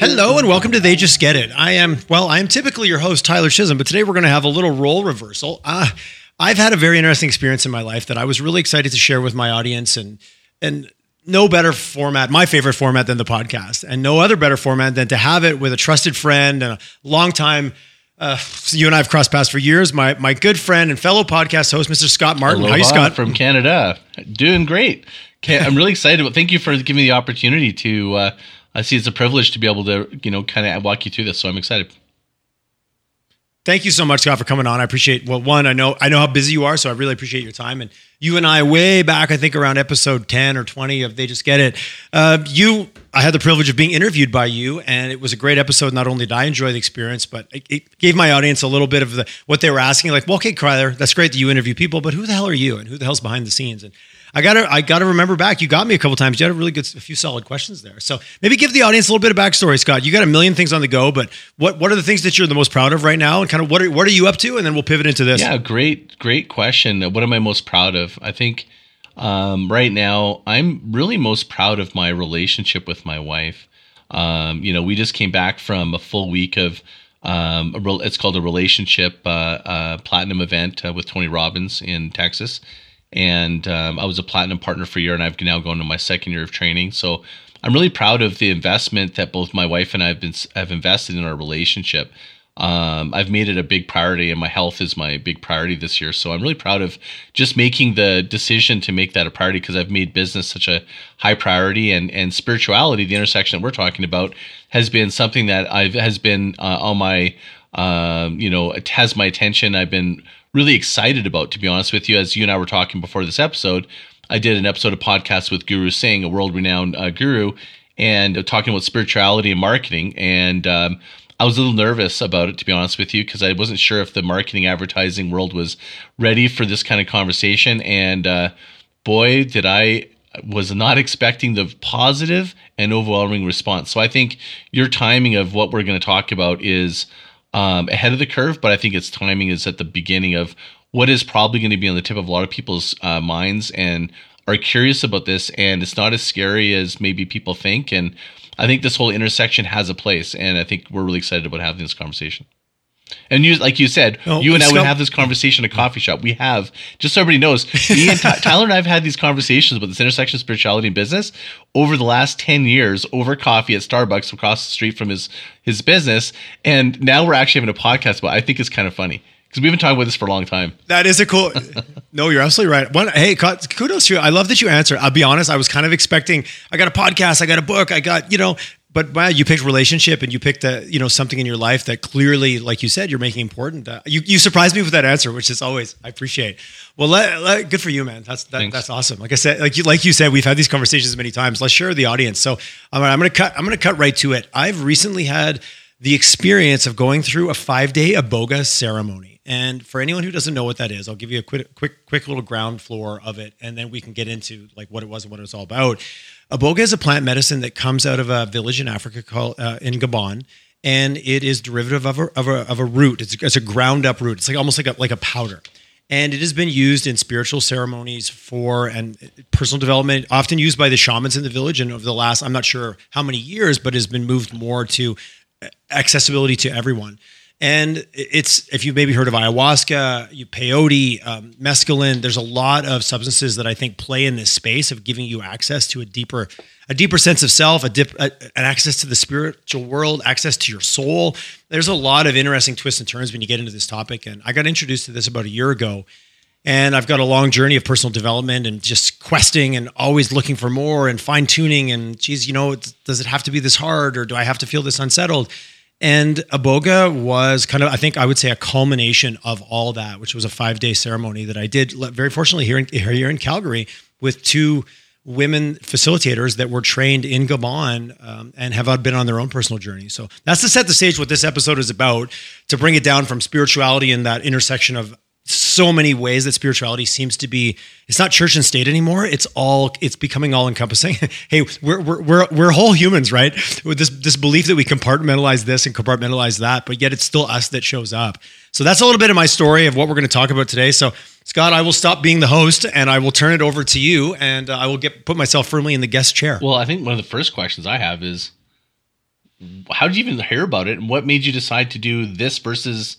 Hello and welcome to They Just Get It. I am, well, I am typically your host, Tyler Chisholm, but today we're going to have a little role reversal. Uh, I've had a very interesting experience in my life that I was really excited to share with my audience and, and no better format, my favorite format than the podcast, and no other better format than to have it with a trusted friend and a long time. Uh, you and I have crossed paths for years. My my good friend and fellow podcast host, Mr. Scott Martin. How you, Scott? From Canada. Doing great. I'm really excited. Thank you for giving me the opportunity to. Uh, I see it's a privilege to be able to, you know, kind of walk you through this. So I'm excited. Thank you so much, Scott, for coming on. I appreciate. Well, one, I know I know how busy you are, so I really appreciate your time. And you and I, way back, I think around episode ten or twenty of They Just Get It, uh, you, I had the privilege of being interviewed by you, and it was a great episode. Not only did I enjoy the experience, but it, it gave my audience a little bit of the what they were asking. Like, well, okay, Tyler, that's great that you interview people, but who the hell are you, and who the hell's behind the scenes? And I gotta I gotta remember back. You got me a couple times. You had a really good a few solid questions there. So maybe give the audience a little bit of backstory, Scott. You got a million things on the go, but what what are the things that you're the most proud of right now, and kind of what are what are you up to? And then we'll pivot into this. Yeah, great great question. What am I most proud of? I think um, right now I'm really most proud of my relationship with my wife. Um, you know, we just came back from a full week of um, it's called a relationship uh, uh, platinum event uh, with Tony Robbins in Texas and um, I was a platinum partner for a year, and I've now gone to my second year of training. So I'm really proud of the investment that both my wife and I have been have invested in our relationship. Um, I've made it a big priority, and my health is my big priority this year. So I'm really proud of just making the decision to make that a priority because I've made business such a high priority, and and spirituality, the intersection that we're talking about, has been something that I've has been uh, on my um, you know it has my attention. I've been really excited about, to be honest with you. As you and I were talking before this episode, I did an episode of podcast with Guru Singh, a world renowned uh, guru, and talking about spirituality and marketing. And um, I was a little nervous about it, to be honest with you, because I wasn't sure if the marketing advertising world was ready for this kind of conversation. And uh, boy, did I was not expecting the positive and overwhelming response. So I think your timing of what we're going to talk about is um, ahead of the curve, but I think its timing is at the beginning of what is probably going to be on the tip of a lot of people's uh, minds and are curious about this. And it's not as scary as maybe people think. And I think this whole intersection has a place. And I think we're really excited about having this conversation. And you, like you said, you and I would have this conversation at a coffee shop. We have, just so everybody knows, me and Tyler and I have had these conversations about this intersection of spirituality and business over the last 10 years over coffee at Starbucks across the street from his his business. And now we're actually having a podcast about it. I think it's kind of funny because we've been talking about this for a long time. That is a cool. no, you're absolutely right. One, hey, kudos to you. I love that you answer. I'll be honest. I was kind of expecting. I got a podcast. I got a book. I got you know but wow, you picked relationship and you picked a, you know something in your life that clearly, like you said, you're making important. Uh, you you surprised me with that answer, which is always I appreciate. Well, let, let, good for you, man. That's that, that's awesome. Like I said, like you like you said, we've had these conversations many times. Let's share the audience. So I'm, I'm gonna cut. I'm gonna cut right to it. I've recently had the experience of going through a five day iboga ceremony. And for anyone who doesn't know what that is, I'll give you a quick, quick, quick little ground floor of it, and then we can get into like what it was and what it was all about. Iboga is a plant medicine that comes out of a village in Africa called uh, in Gabon, and it is derivative of a, of a, of a root. It's, it's a ground up root. It's like almost like a like a powder, and it has been used in spiritual ceremonies for and personal development. Often used by the shamans in the village, and over the last I'm not sure how many years, but has been moved more to accessibility to everyone. And it's if you've maybe heard of ayahuasca, you peyote, um, mescaline. There's a lot of substances that I think play in this space of giving you access to a deeper, a deeper sense of self, a dip, a, an access to the spiritual world, access to your soul. There's a lot of interesting twists and turns when you get into this topic. And I got introduced to this about a year ago, and I've got a long journey of personal development and just questing and always looking for more and fine tuning. And geez, you know, does it have to be this hard, or do I have to feel this unsettled? And Iboga was kind of, I think I would say, a culmination of all that, which was a five day ceremony that I did very fortunately here in, here in Calgary with two women facilitators that were trained in Gabon um, and have been on their own personal journey. So that's to set the stage what this episode is about, to bring it down from spirituality and that intersection of so many ways that spirituality seems to be it's not church and state anymore. It's all it's becoming all encompassing hey we're, we're we're we're whole humans right? With this this belief that we compartmentalize this and compartmentalize that but yet it's still us that shows up. So that's a little bit of my story of what we're going to talk about today. So scott i will stop being the host and i will turn it over to you and uh, i will get put myself firmly in the guest chair. Well i think one of the first questions i have is how did you even hear about it, and what made you decide to do this versus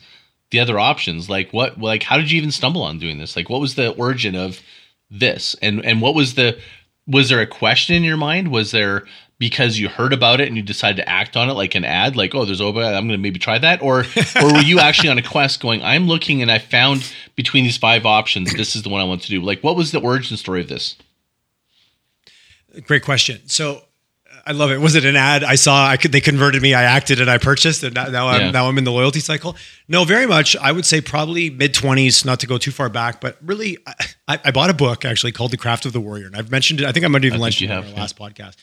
the other options? Like what, like how did you even stumble on doing this? Like what was the origin of this, and and what was the was there a question in your mind? Was there because you heard about it and you decided to act on it like an ad, like, oh, there's Oba, I'm going to maybe try that? Or, or were you actually on a quest going, I'm looking and I found between these five options, this is the one I want to do? Like, what was the origin story of this? Great question. So I love it. Was it an ad? I saw I could they converted me. I acted and I purchased, and now, I'm yeah. now I'm in the loyalty cycle. No, very much. I would say probably mid twenties, not to go too far back, but really, I, I, bought a book actually called The Craft of the Warrior, and I've mentioned it. I think I might have even mentioned it in our yeah. last podcast.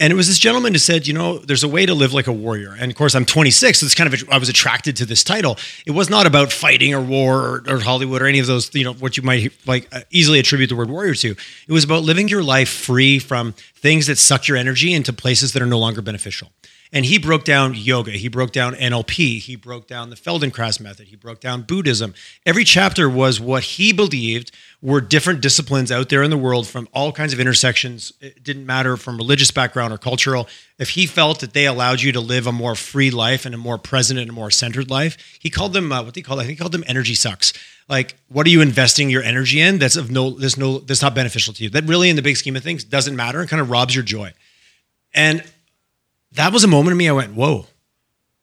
And it was this gentleman who said, you know, there's a way to live like a warrior. And of course, I'm 26, so it's kind of I was attracted to this title. It was not about fighting or war or, or Hollywood or any of those, you know, what you might like uh, easily attribute the word warrior to. It was about living your life free from things that suck your energy into places that are no longer beneficial. And he broke down yoga, he broke down NLP, he broke down the Feldenkrais method, he broke down Buddhism. Every chapter was what he believed were different disciplines out there in the world from all kinds of intersections. It didn't matter from religious background or cultural. If he felt that they allowed you to live a more free life and a more present and a more centered life, he called them uh, what they call I think he called them energy sucks. Like, what are you investing your energy in? That's of no, that's no, that's not beneficial to you. That really, in the big scheme of things, doesn't matter and kind of robs your joy. And that was a moment in me I went, whoa,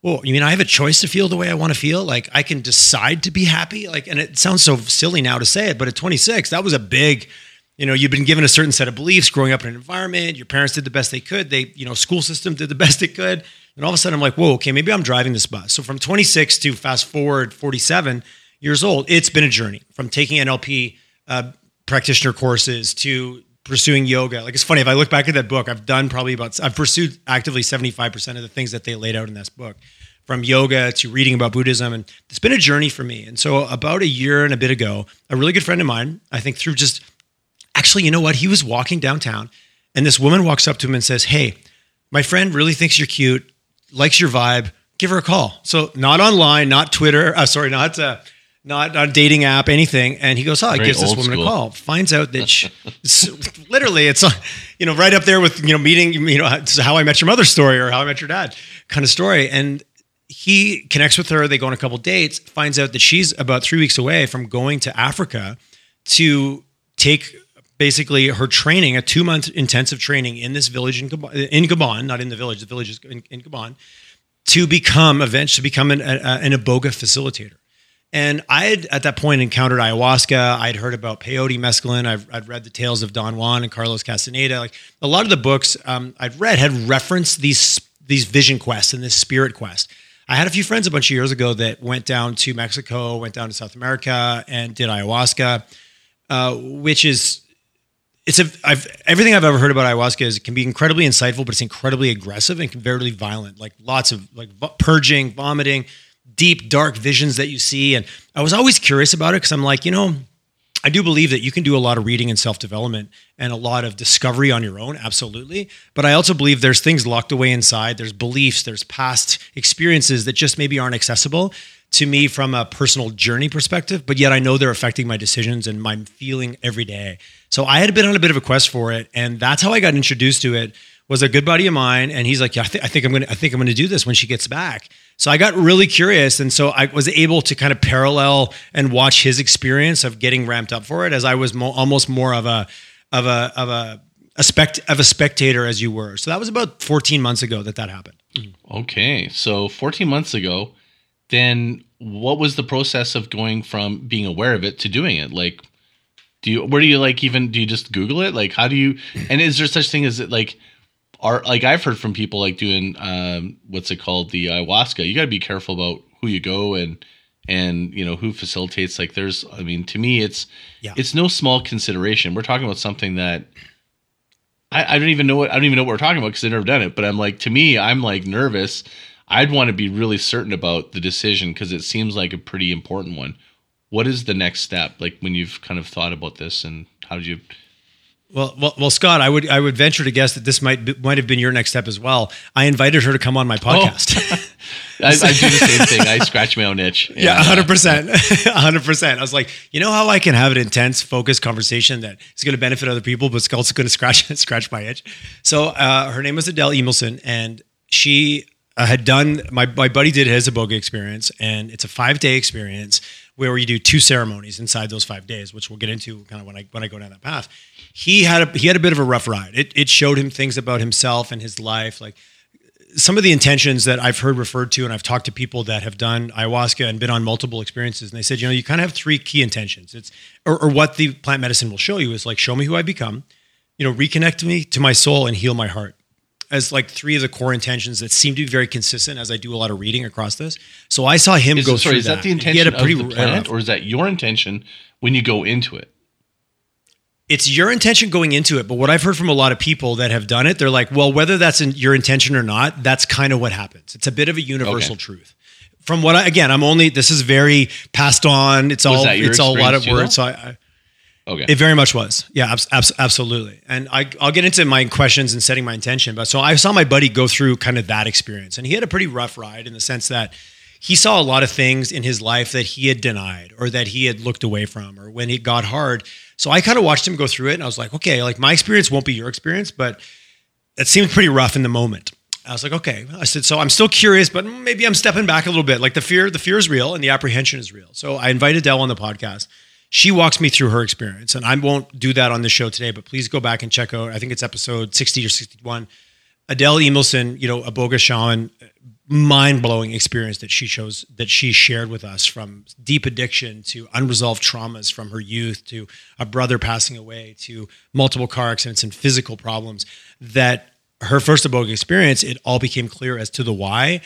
whoa, you mean I have a choice to feel the way I want to feel? Like I can decide to be happy? Like, and it sounds so silly now to say it, but at 26, that was a big, you know, you've been given a certain set of beliefs growing up in an environment. Your parents did the best they could. They, you know, school system did the best it could. And all of a sudden I'm like, whoa, okay, maybe I'm driving this bus. So from 26 to fast forward 47 years old, it's been a journey from taking NLP uh, practitioner courses to pursuing yoga. Like it's funny if I look back at that book, I've done probably about I've pursued actively 75% of the things that they laid out in this book. From yoga to reading about Buddhism. And it's been a journey for me. And so about a year and a bit ago, a really good friend of mine, I think through just actually, you know what? He was walking downtown and this woman walks up to him and says, Hey, my friend really thinks you're cute, likes your vibe, give her a call. So not online, not Twitter, uh, sorry, not uh, not on dating app, anything. And he goes, oh, he gives this woman school. a call. Finds out that she, literally it's, you know, right up there with, you know, meeting, you know, how I met your mother story or how I met your dad kind of story. And he connects with her. They go on a couple dates, finds out that she's about three weeks away from going to Africa to take basically her training, a two month intensive training in this village in Gabon, in Gabon, not in the village, the village is in, in Gabon, to become eventually to become an, a, an iboga facilitator. And I had at that point encountered ayahuasca. I'd heard about peyote mescaline. I've, I'd read the tales of Don Juan and Carlos Castaneda. Like a lot of the books um, I'd read had referenced these these vision quests and this spirit quest. I had a few friends a bunch of years ago that went down to Mexico, went down to South America, and did ayahuasca, uh, which is it's a I've everything I've ever heard about ayahuasca is it can be incredibly insightful, but it's incredibly aggressive and can very violent. Like lots of like purging, vomiting deep, dark visions that you see. And I was always curious about it because I'm like, you know, I do believe that you can do a lot of reading and self development and a lot of discovery on your own, absolutely. But I also believe there's things locked away inside. There's beliefs, there's past experiences that just maybe aren't accessible to me from a personal journey perspective, but yet I know they're affecting my decisions and my feeling every day. So I had been on a bit of a quest for it, and that's how I got introduced to it. Was a good buddy of mine, and he's like, "Yeah, I, th- I think I'm gonna, I think I'm gonna do this when she gets back." So I got really curious. And so I was able to kind of parallel and watch his experience of getting ramped up for it as I was mo- almost more of a, of a, of a, a spect of a spectator as you were. So that was about 14 months ago that that happened. Mm-hmm. Okay. So 14 months ago, then what was the process of going from being aware of it to doing it? Like, do you, where do you like even, do you just Google it? Like, how do you, and is there such thing as it like, are like I've heard from people like doing um, what's it called the ayahuasca. You got to be careful about who you go and and you know who facilitates. Like there's, I mean, to me, it's yeah. it's no small consideration. We're talking about something that I, I don't even know what I don't even know what we're talking about because I've never done it. But I'm like, to me, I'm like nervous. I'd want to be really certain about the decision because it seems like a pretty important one. What is the next step? Like when you've kind of thought about this, and how did you well, well, well, Scott, I would I would venture to guess that this might be, might have been your next step as well. I invited her to come on my podcast. Oh. I, I, do the same thing. I scratch my own itch. Yeah, hundred percent, hundred percent. I was like, you know how I can have an intense, focused conversation that is going to benefit other people, but it's also going to scratch scratch my itch. So uh, her name was Adele Emilson, and she I had done my my buddy did his Iboga experience, and it's a five day experience where you do two ceremonies inside those five days, which we'll get into kind of when I when I go down that path. He had a he had a bit of a rough ride. It it showed him things about himself and his life, like some of the intentions that I've heard referred to, and I've talked to people that have done ayahuasca and been on multiple experiences, and they said, you know, you kind of have three key intentions. It's or, or what the plant medicine will show you is like, show me who I become, you know, reconnect me to my soul and heal my heart as like three of the core intentions that seem to be very consistent as I do a lot of reading across this. So I saw him Is, go sorry, through is that, that. the and he intention had a pretty of the plant, or is that your intention when you go into it? it's your intention going into it. But what I've heard from a lot of people that have done it, they're like, well, whether that's in your intention or not, that's kind of what happens. It's a bit of a universal Okay. truth. From what I, again, I'm only, this is very passed on. It's Was all, it's all a lot of words. So I, I Okay. it very much was. Yeah, abs- abs- absolutely. And I, I'll get into my questions and setting my intention. But so I saw my buddy go through kind of that experience. And he had a pretty rough ride in the sense that he saw a lot of things in his life that he had denied or that he had looked away from or when it got hard. So I kind of watched him go through it and I was like, okay, like my experience won't be your experience, but it seemed pretty rough in the moment. I was like, okay. I said, so I'm still curious, but maybe I'm stepping back a little bit. Like the fear, the fear is real and the apprehension is real. So I invited Dell on the podcast. She walks me through her experience, and I won't do that on the show today, but please go back and check out. I think it's episode 60 or 61. Adele Emilson, you know, a boga shaman, mind blowing experience that she chose that she shared with us from deep addiction to unresolved traumas from her youth to a brother passing away to multiple car accidents and physical problems. That her first Iboga experience, it all became clear as to the why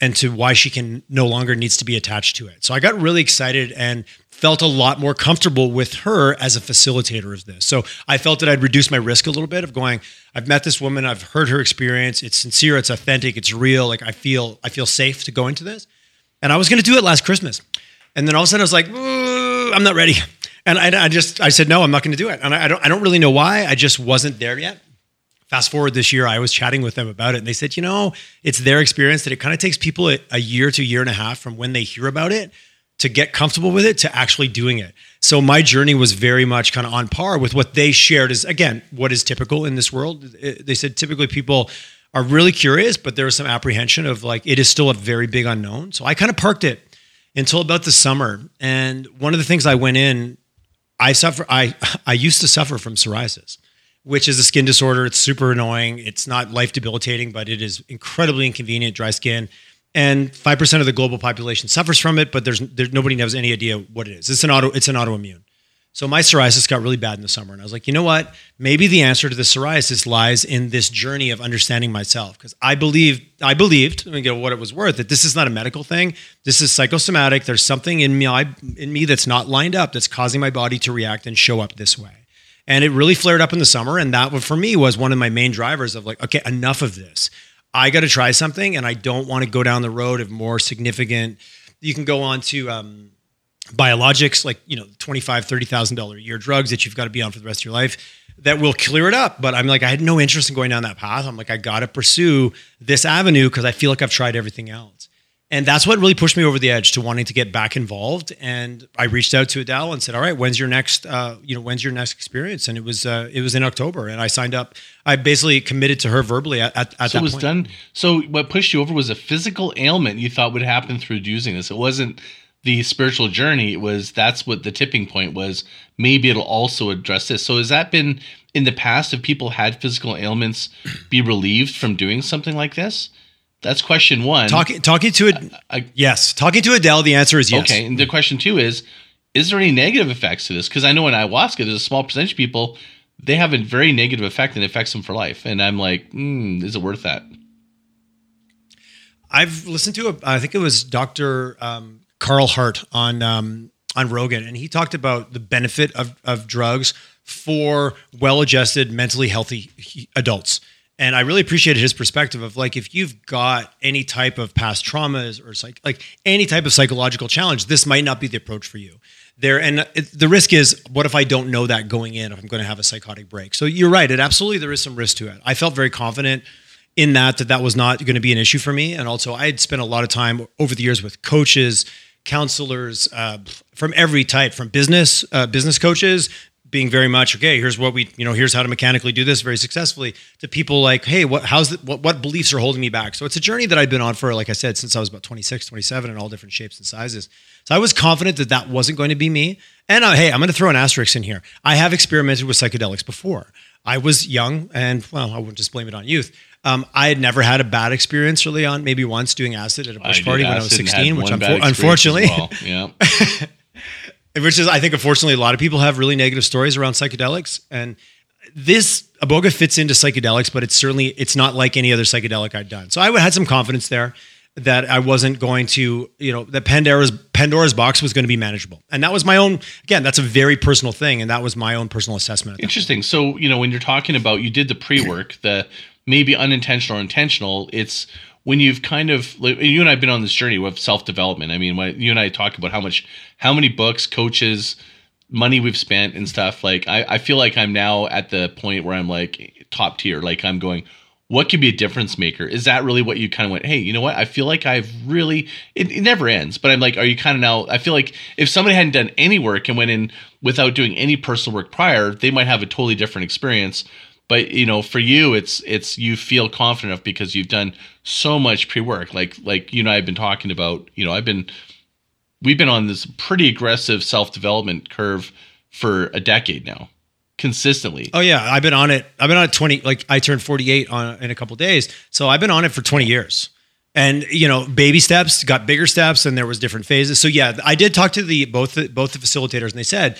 and to why she can no longer needs to be attached to it. So I got really excited and felt a lot more comfortable with her as a facilitator of this. So I felt that I'd reduce my risk a little bit of going, I've met this woman, I've heard her experience, it's sincere, it's authentic, it's real, like I feel I feel safe to go into this. And I was going to do it last Christmas. And then all of a sudden I was like, I'm not ready. And I, I just I said no, I'm not going to do it. And I, I don't I don't really know why. I just wasn't there yet fast forward this year, I was chatting with them about it, and they said, you know, it's their experience that it kind of takes people a, a year to a year and a half from when they hear about it to get comfortable with it to actually doing it. So my journey was very much kind of on par with what they shared is again, what is typical in this world. They said typically people are really curious, but there was some apprehension of like it is still a very big unknown. So I kind of parked it until about the summer. And one of the things I went in, I suffer I I used to suffer from psoriasis which is a skin disorder. It's super annoying. It's not life debilitating, but it is incredibly inconvenient, dry skin. And 5% of the global population suffers from it, but there's there, nobody has any idea what it is. It's an auto it's an autoimmune. So my psoriasis got really bad in the summer and I was like, "You know what? Maybe the answer to the psoriasis lies in this journey of understanding myself because I believed I believed, I mean, you know, what it was worth, that this is not a medical thing. This is psychosomatic. There's something in me I, in me that's not lined up that's causing my body to react and show up this way." And it really flared up in the summer. And that for me was one of my main drivers of like, okay, enough of this. I got to try something and I don't want to go down the road of more significant. You can go on to um, biologics, like, you know, $25,000, $30,000 a year drugs that you've got to be on for the rest of your life that will clear it up. But I'm like, I had no interest in going down that path. I'm like, I got to pursue this avenue because I feel like I've tried everything else. And that's what really pushed me over the edge to wanting to get back involved. And I reached out to Adele and said, "All right, when's your next, uh, you know, when's your next experience?" And it was, uh, it was in October, and I signed up. I basically committed to her verbally at, at, at So that it was point. done. So what pushed you over was a physical ailment you thought would happen through using this. It wasn't the spiritual journey. It was that's what the tipping point was. Maybe it'll also address this. So has that been in the past? Have people had physical ailments be relieved from doing something like this? That's question one. Talking, talking to it, yes. Talking to Adele, the answer is yes. Okay, and the question two is: Is there any negative effects to this? Because I know in ayahuasca, there's a small percentage of people they have a very negative effect and it affects them for life. And I'm like, mm, is it worth that? I've listened to a, I think it was Dr. Um, Carl Hart on um, on Rogan, and he talked about the benefit of of drugs for well-adjusted, mentally healthy adults. And I really appreciated his perspective of like if you've got any type of past traumas or psych, like any type of psychological challenge, this might not be the approach for you. There and the risk is, what if I don't know that going in? If I'm going to have a psychotic break, so you're right. It absolutely there is some risk to it. I felt very confident in that that that was not going to be an issue for me and also i had spent a lot of time over the years with coaches counselors uh, from every type from business uh, business coaches being very much okay. Here's what we, you know, here's how to mechanically do this very successfully. To people like, hey, what, how's the, what, what beliefs are holding me back? So it's a journey that I've been on for, like I said, since I was about 26, 27, in all different shapes and sizes. So I was confident that that wasn't going to be me. And uh, hey, I'm going to throw an asterisk in here. I have experimented with psychedelics before. I was young, and well, I wouldn't just blame it on youth. Um, I had never had a bad experience really on maybe once doing acid at a bush party when I was 16, which unfor- unfortunately, well. yeah. which is I think unfortunately a lot of people have really negative stories around psychedelics and this iboga fits into psychedelics but it's certainly it's not like any other psychedelic I'd done. So I had some confidence there that I wasn't going to, you know, that Pandora's Pandora's box was going to be manageable. And that was my own again, that's a very personal thing and that was my own personal assessment. Interesting. So, you know, when you're talking about you did the pre-work, the maybe unintentional or intentional, it's when you've kind of like, you and I've been on this journey with self-development. I mean, you and I talk about how much how many books, coaches, money we've spent and stuff, like I, I feel like I'm now at the point where I'm like top tier. Like I'm going, what could be a difference maker? Is that really what you kind of went, hey, you know what? I feel like I've really, it, it never ends, but I'm like, are you kind of now, I feel like if somebody hadn't done any work and went in without doing any personal work prior, they might have a totally different experience. But you know, for you, it's it's you feel confident enough because you've done so much pre work. Like like you and I have been talking about. You know, I've been we've been on this pretty aggressive self development curve for a decade now consistently. Oh yeah, I've been on it. I've been on it 20 like I turned 48 on in a couple days. So I've been on it for 20 years. And you know, baby steps, got bigger steps and there was different phases. So yeah, I did talk to the both the, both the facilitators and they said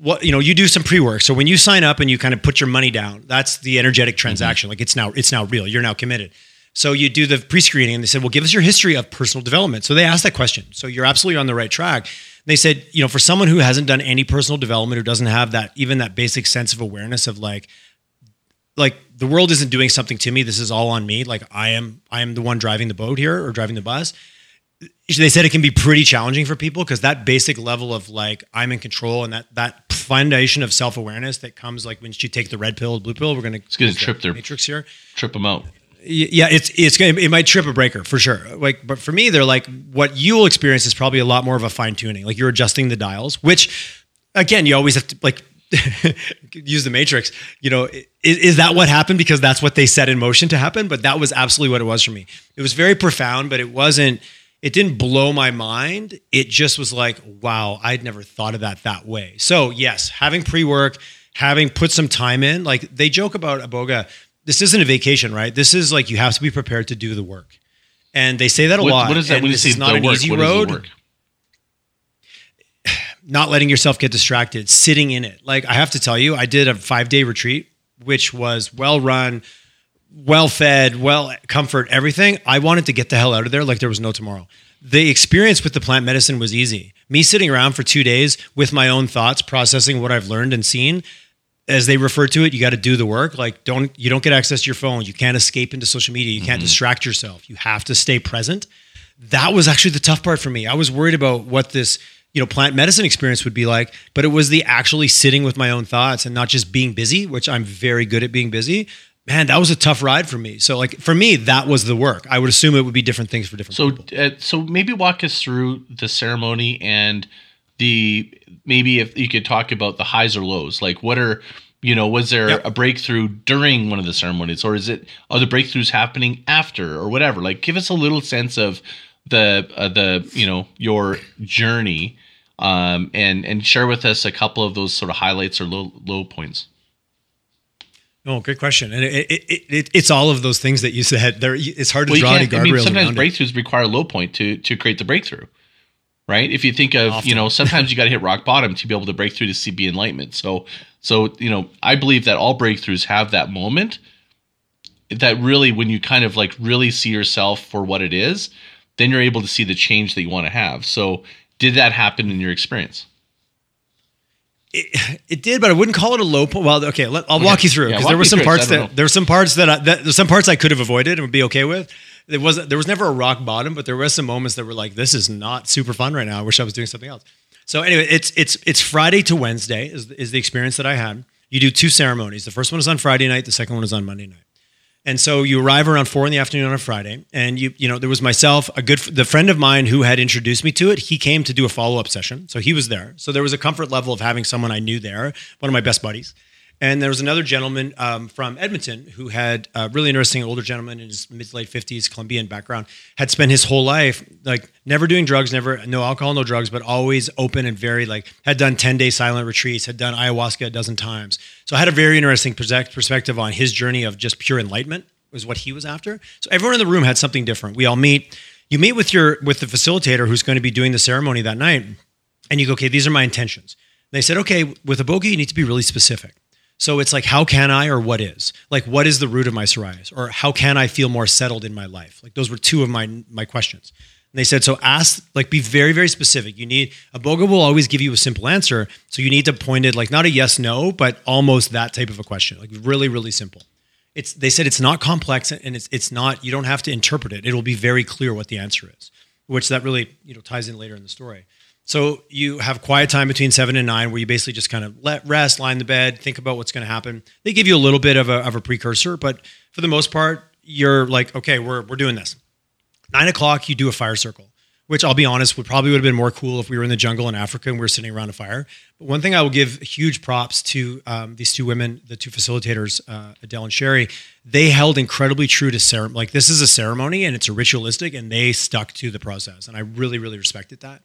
what you know, you do some pre-work. So when you sign up and you kind of put your money down, that's the energetic transaction. Mm-hmm. Like it's now it's now real. You're now committed. So you do the pre-screening and they said, "Well, give us your history of personal development." So they asked that question. So you're absolutely on the right track they said, you know, for someone who hasn't done any personal development, who doesn't have that even that basic sense of awareness of like, like the world isn't doing something to me. This is all on me. Like I am, I am the one driving the boat here or driving the bus. They said it can be pretty challenging for people because that basic level of like I'm in control and that that foundation of self awareness that comes like when you take the red pill, blue pill. We're gonna it's gonna trip their matrix here, trip them out yeah, it's it's gonna it might trip a breaker for sure. Like, but for me, they're like what you will experience is probably a lot more of a fine tuning. Like you're adjusting the dials, which again, you always have to like use the matrix. You know, is, is that what happened because that's what they set in motion to happen? But that was absolutely what it was for me. It was very profound, but it wasn't. It didn't blow my mind. It just was like, wow, I'd never thought of that that way. So yes, having pre work, having put some time in, like they joke about Iboga this isn't a vacation, right? This is like you have to be prepared to do the work. And they say that a what, lot. What is that? When this is not an work, easy road. Not letting yourself get distracted, sitting in it. Like I have to tell you, I did a five day retreat, which was well run, well fed, well comfort, everything. I wanted to get the hell out of there like there was no tomorrow. The experience with the plant medicine was easy. Me sitting around for two days with my own thoughts, processing what I've learned and seen, as they refer to it, you got to do the work. Like don't you don't get access to your phone. You can't escape into social media. You can't mm-hmm. distract yourself. You have to stay present. That was actually the tough part for me. I was worried about what this, you know, plant medicine experience would be like, but it was the actually sitting with my own thoughts and not just being busy, which I'm very good at being busy. Man, that was a tough ride for me. So like for me, that was the work. I would assume it would be different things for different so, people. Uh, so maybe walk us through the ceremony and the maybe if you could talk about the highs or lows, like what are you know was there yep. a breakthrough during one of the ceremonies or is it are the breakthroughs happening after or whatever like give us a little sense of the uh, the you know your journey um, and and share with us a couple of those sort of highlights or low low points Oh, great question, and it, it, it, it's all of those things that you said. There, it's hard to well, draw any guardrails. I mean, sometimes breakthroughs require a low point to to create the breakthrough right? If you think of, Often. you know, sometimes you got to hit rock bottom to be able to break through to see be enlightenment. So, so you know, I believe that all breakthroughs have that moment that really, when you kind of like really see yourself for what it is, then you're able to see the change that you want to have. So, did that happen in your experience? It, it, did, but I wouldn't call it a low point. Well, okay, let, I'll walk you through because yeah, there were some parts that there were some parts that, I, that there's some parts I could have avoided and would be okay with there was there was never a rock bottom, but there were some moments that were like, this is not super fun right now. I wish I was doing something else. So anyway, it's it's it's Friday to Wednesday is is the experience that I had. You do two ceremonies. The first one is on Friday night. The second one is on Monday night. And so you arrive around four in the afternoon on a Friday, and you you know there was myself, a good the friend of mine who had introduced me to it. He came to do a follow up session, so he was there. So there was a comfort level of having someone I knew there, one of my best buddies. And there was another gentleman um, from Edmonton who had a really interesting older gentleman in his mid to late fifties, Colombian background, had spent his whole life like never doing drugs, never no alcohol, no drugs, but always open and very like had done ten day silent retreats, had done ayahuasca a dozen times. So I had a very interesting perspective on his journey of just pure enlightenment was what he was after. So everyone in the room had something different. We all meet. You meet with your with the facilitator who's going to be doing the ceremony that night, and you go, okay, these are my intentions. They said, okay, with iboga, you need to be really specific. So it's like, how can I or what is? Like, what is the root of my psoriasis? Or how can I feel more settled in my life? Like, those were two of my, my questions. And they said, so ask, like, be very, very specific. You need, iboga will always give you a simple answer. So you need to point it, like, not a yes, no, but almost that type of a question, like, really, really simple. It's, they said it's not complex and it's, it's not, you don't have to interpret it. It'll be very clear what the answer is, which that really, you know, ties in later in the story. So you have quiet time between seven and nine, where you basically just kind of let rest, lie in the bed, think about what's going to happen. They give you a little bit of a, of a precursor, but for the most part, you're like, okay, we're we're doing this. Nine o'clock, you do a fire circle, which I'll be honest, would probably would have been more cool if we were in the jungle in Africa and we were sitting around a fire. But one thing I will give huge props to um, these two women, the two facilitators, uh, Adele and Sherry. They held incredibly true to ceremony. Like this is a ceremony and it's a ritualistic, and they stuck to the process, and I really, really respected that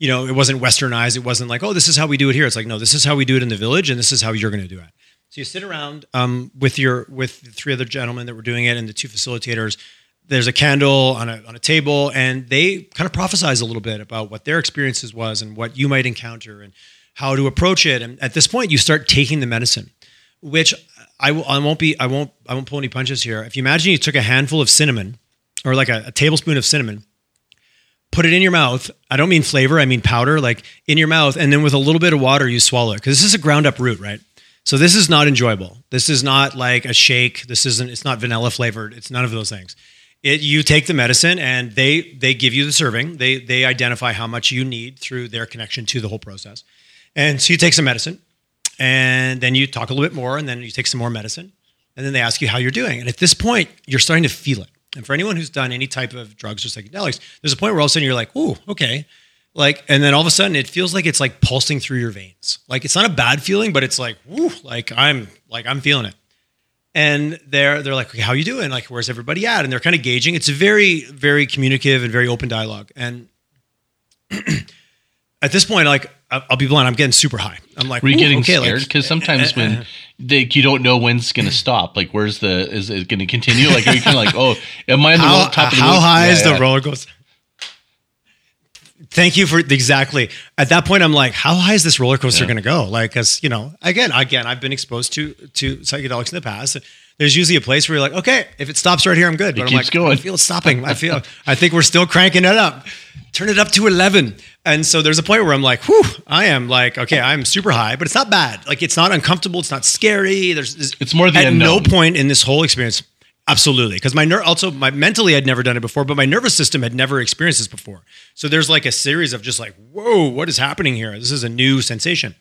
you know, it wasn't westernized. It wasn't like, oh, this is how we do it here. It's like, no, this is how we do it in the village, and this is how you're going to do it. So you sit around um, with your with the three other gentlemen that were doing it and the two facilitators. There's a candle on a on a table, and they kind of prophesize a little bit about what their experiences was and what you might encounter and how to approach it. And at this point, you start taking the medicine, which I, will, I won't be I won't I won't pull any punches here. If you imagine you took a handful of cinnamon or like a, a tablespoon of cinnamon put it in your mouth. I don't mean flavor, I mean powder, like in your mouth, and then with a little bit of water, you swallow it. Because this is a ground up root, right? So this is not enjoyable. This is not like a shake. This isn't. It's not vanilla flavored. It's none of those things. It, you take the medicine and they they give you the serving. They they identify how much you need through their connection to the whole process. And so you take some medicine, and then you talk a little bit more, and then you take some more medicine, and then they ask you how you're doing. And at this point, you're starting to feel it. And for anyone who's done any type of drugs or psychedelics, there's a point where all of a sudden you're like, "Ooh, okay." Like, and then all of a sudden it feels like it's like pulsing through your veins. Like it's not a bad feeling, but it's like, "Woo!" Like I'm like I'm feeling it. And they're they're like, okay, "How you doing? Like, where's everybody at?" And they're kind of gauging. It's a very very communicative and very open dialogue. And at this point, like I'll be blunt, I'm getting super high. I'm like, were you getting okay, scared? Because like, sometimes when they, you don't know when it's going to stop, like where's the is it going to continue? Like are you kind of like, oh, am I on the how, top of the how high yeah, is yeah. the roller coaster? Thank you for exactly at that point. I'm like, how high is this roller coaster yeah. going to go? Like, because you know, again, again, I've been exposed to to psychedelics in the past. There's usually a place where you're like, okay, if it stops right here, I'm good. But it I'm keeps like, going. I feel it stopping. I feel. I think we're still cranking it up. Turn it up to 11. And so there's a point where I'm like, whew, I am like, okay, I'm super high, but it's not bad. Like it's not uncomfortable. It's not scary. There's, there's it's more the at unknown. no point in this whole experience. Absolutely. Because my ner- also my mentally I'd never done it before, but my nervous system had never experienced this before. So there's like a series of just like, whoa, what is happening here? This is a new sensation.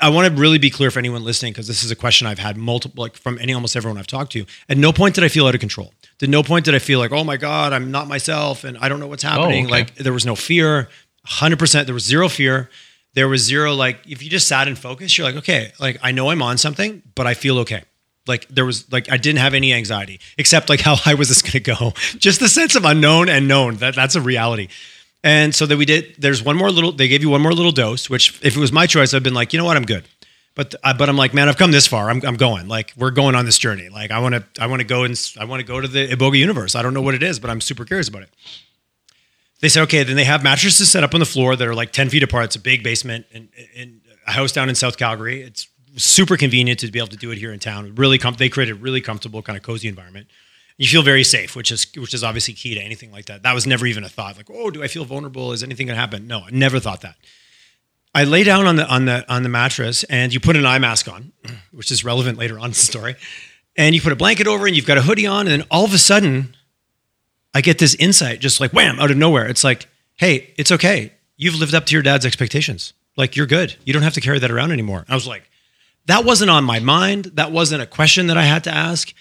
I want to really be clear for anyone listening because this is a question I've had multiple, like from any almost everyone I've talked to. At no point did I feel out of control. At no point did I feel like, oh my god, I'm not myself and I don't know what's oh, happening. Oh, okay. Like there was no fear. 100% there was zero fear there was zero like if you just sat and focused you're like okay like i know i'm on something but i feel okay like there was like i didn't have any anxiety except like how high was this going to go just the sense of unknown and known that that's a reality and so that we did there's one more little they gave you one more little dose which if it was my choice i've been like you know what i'm good but uh, but i'm like man i've come this far i'm, I'm going like we're going on this journey like i want to i want to go and i want to go to the iboga universe i don't know what it is but i'm super curious about it they said, okay, then they have mattresses set up on the floor that are like 10 feet apart. It's a big basement and, in a house down in South Calgary. It's super convenient to be able to do it here in town. Really, they created a really comfortable, kind of cozy environment. You feel very safe, which is which is obviously key to anything like that. That was never even a thought. Like, oh, do I feel vulnerable? Is anything gonna happen? No, I never thought that. I lay down on the on the on the mattress, and you put an eye mask on, which is relevant later on in the story. And you put a blanket over, and you've got a hoodie on, and then all of a sudden, I get this insight just like wham out of nowhere. It's like, hey, it's okay. You've lived up to your dad's expectations. Like you're good. You don't have to carry that around anymore. I was like, that wasn't on my mind. That wasn't a question that I had to ask.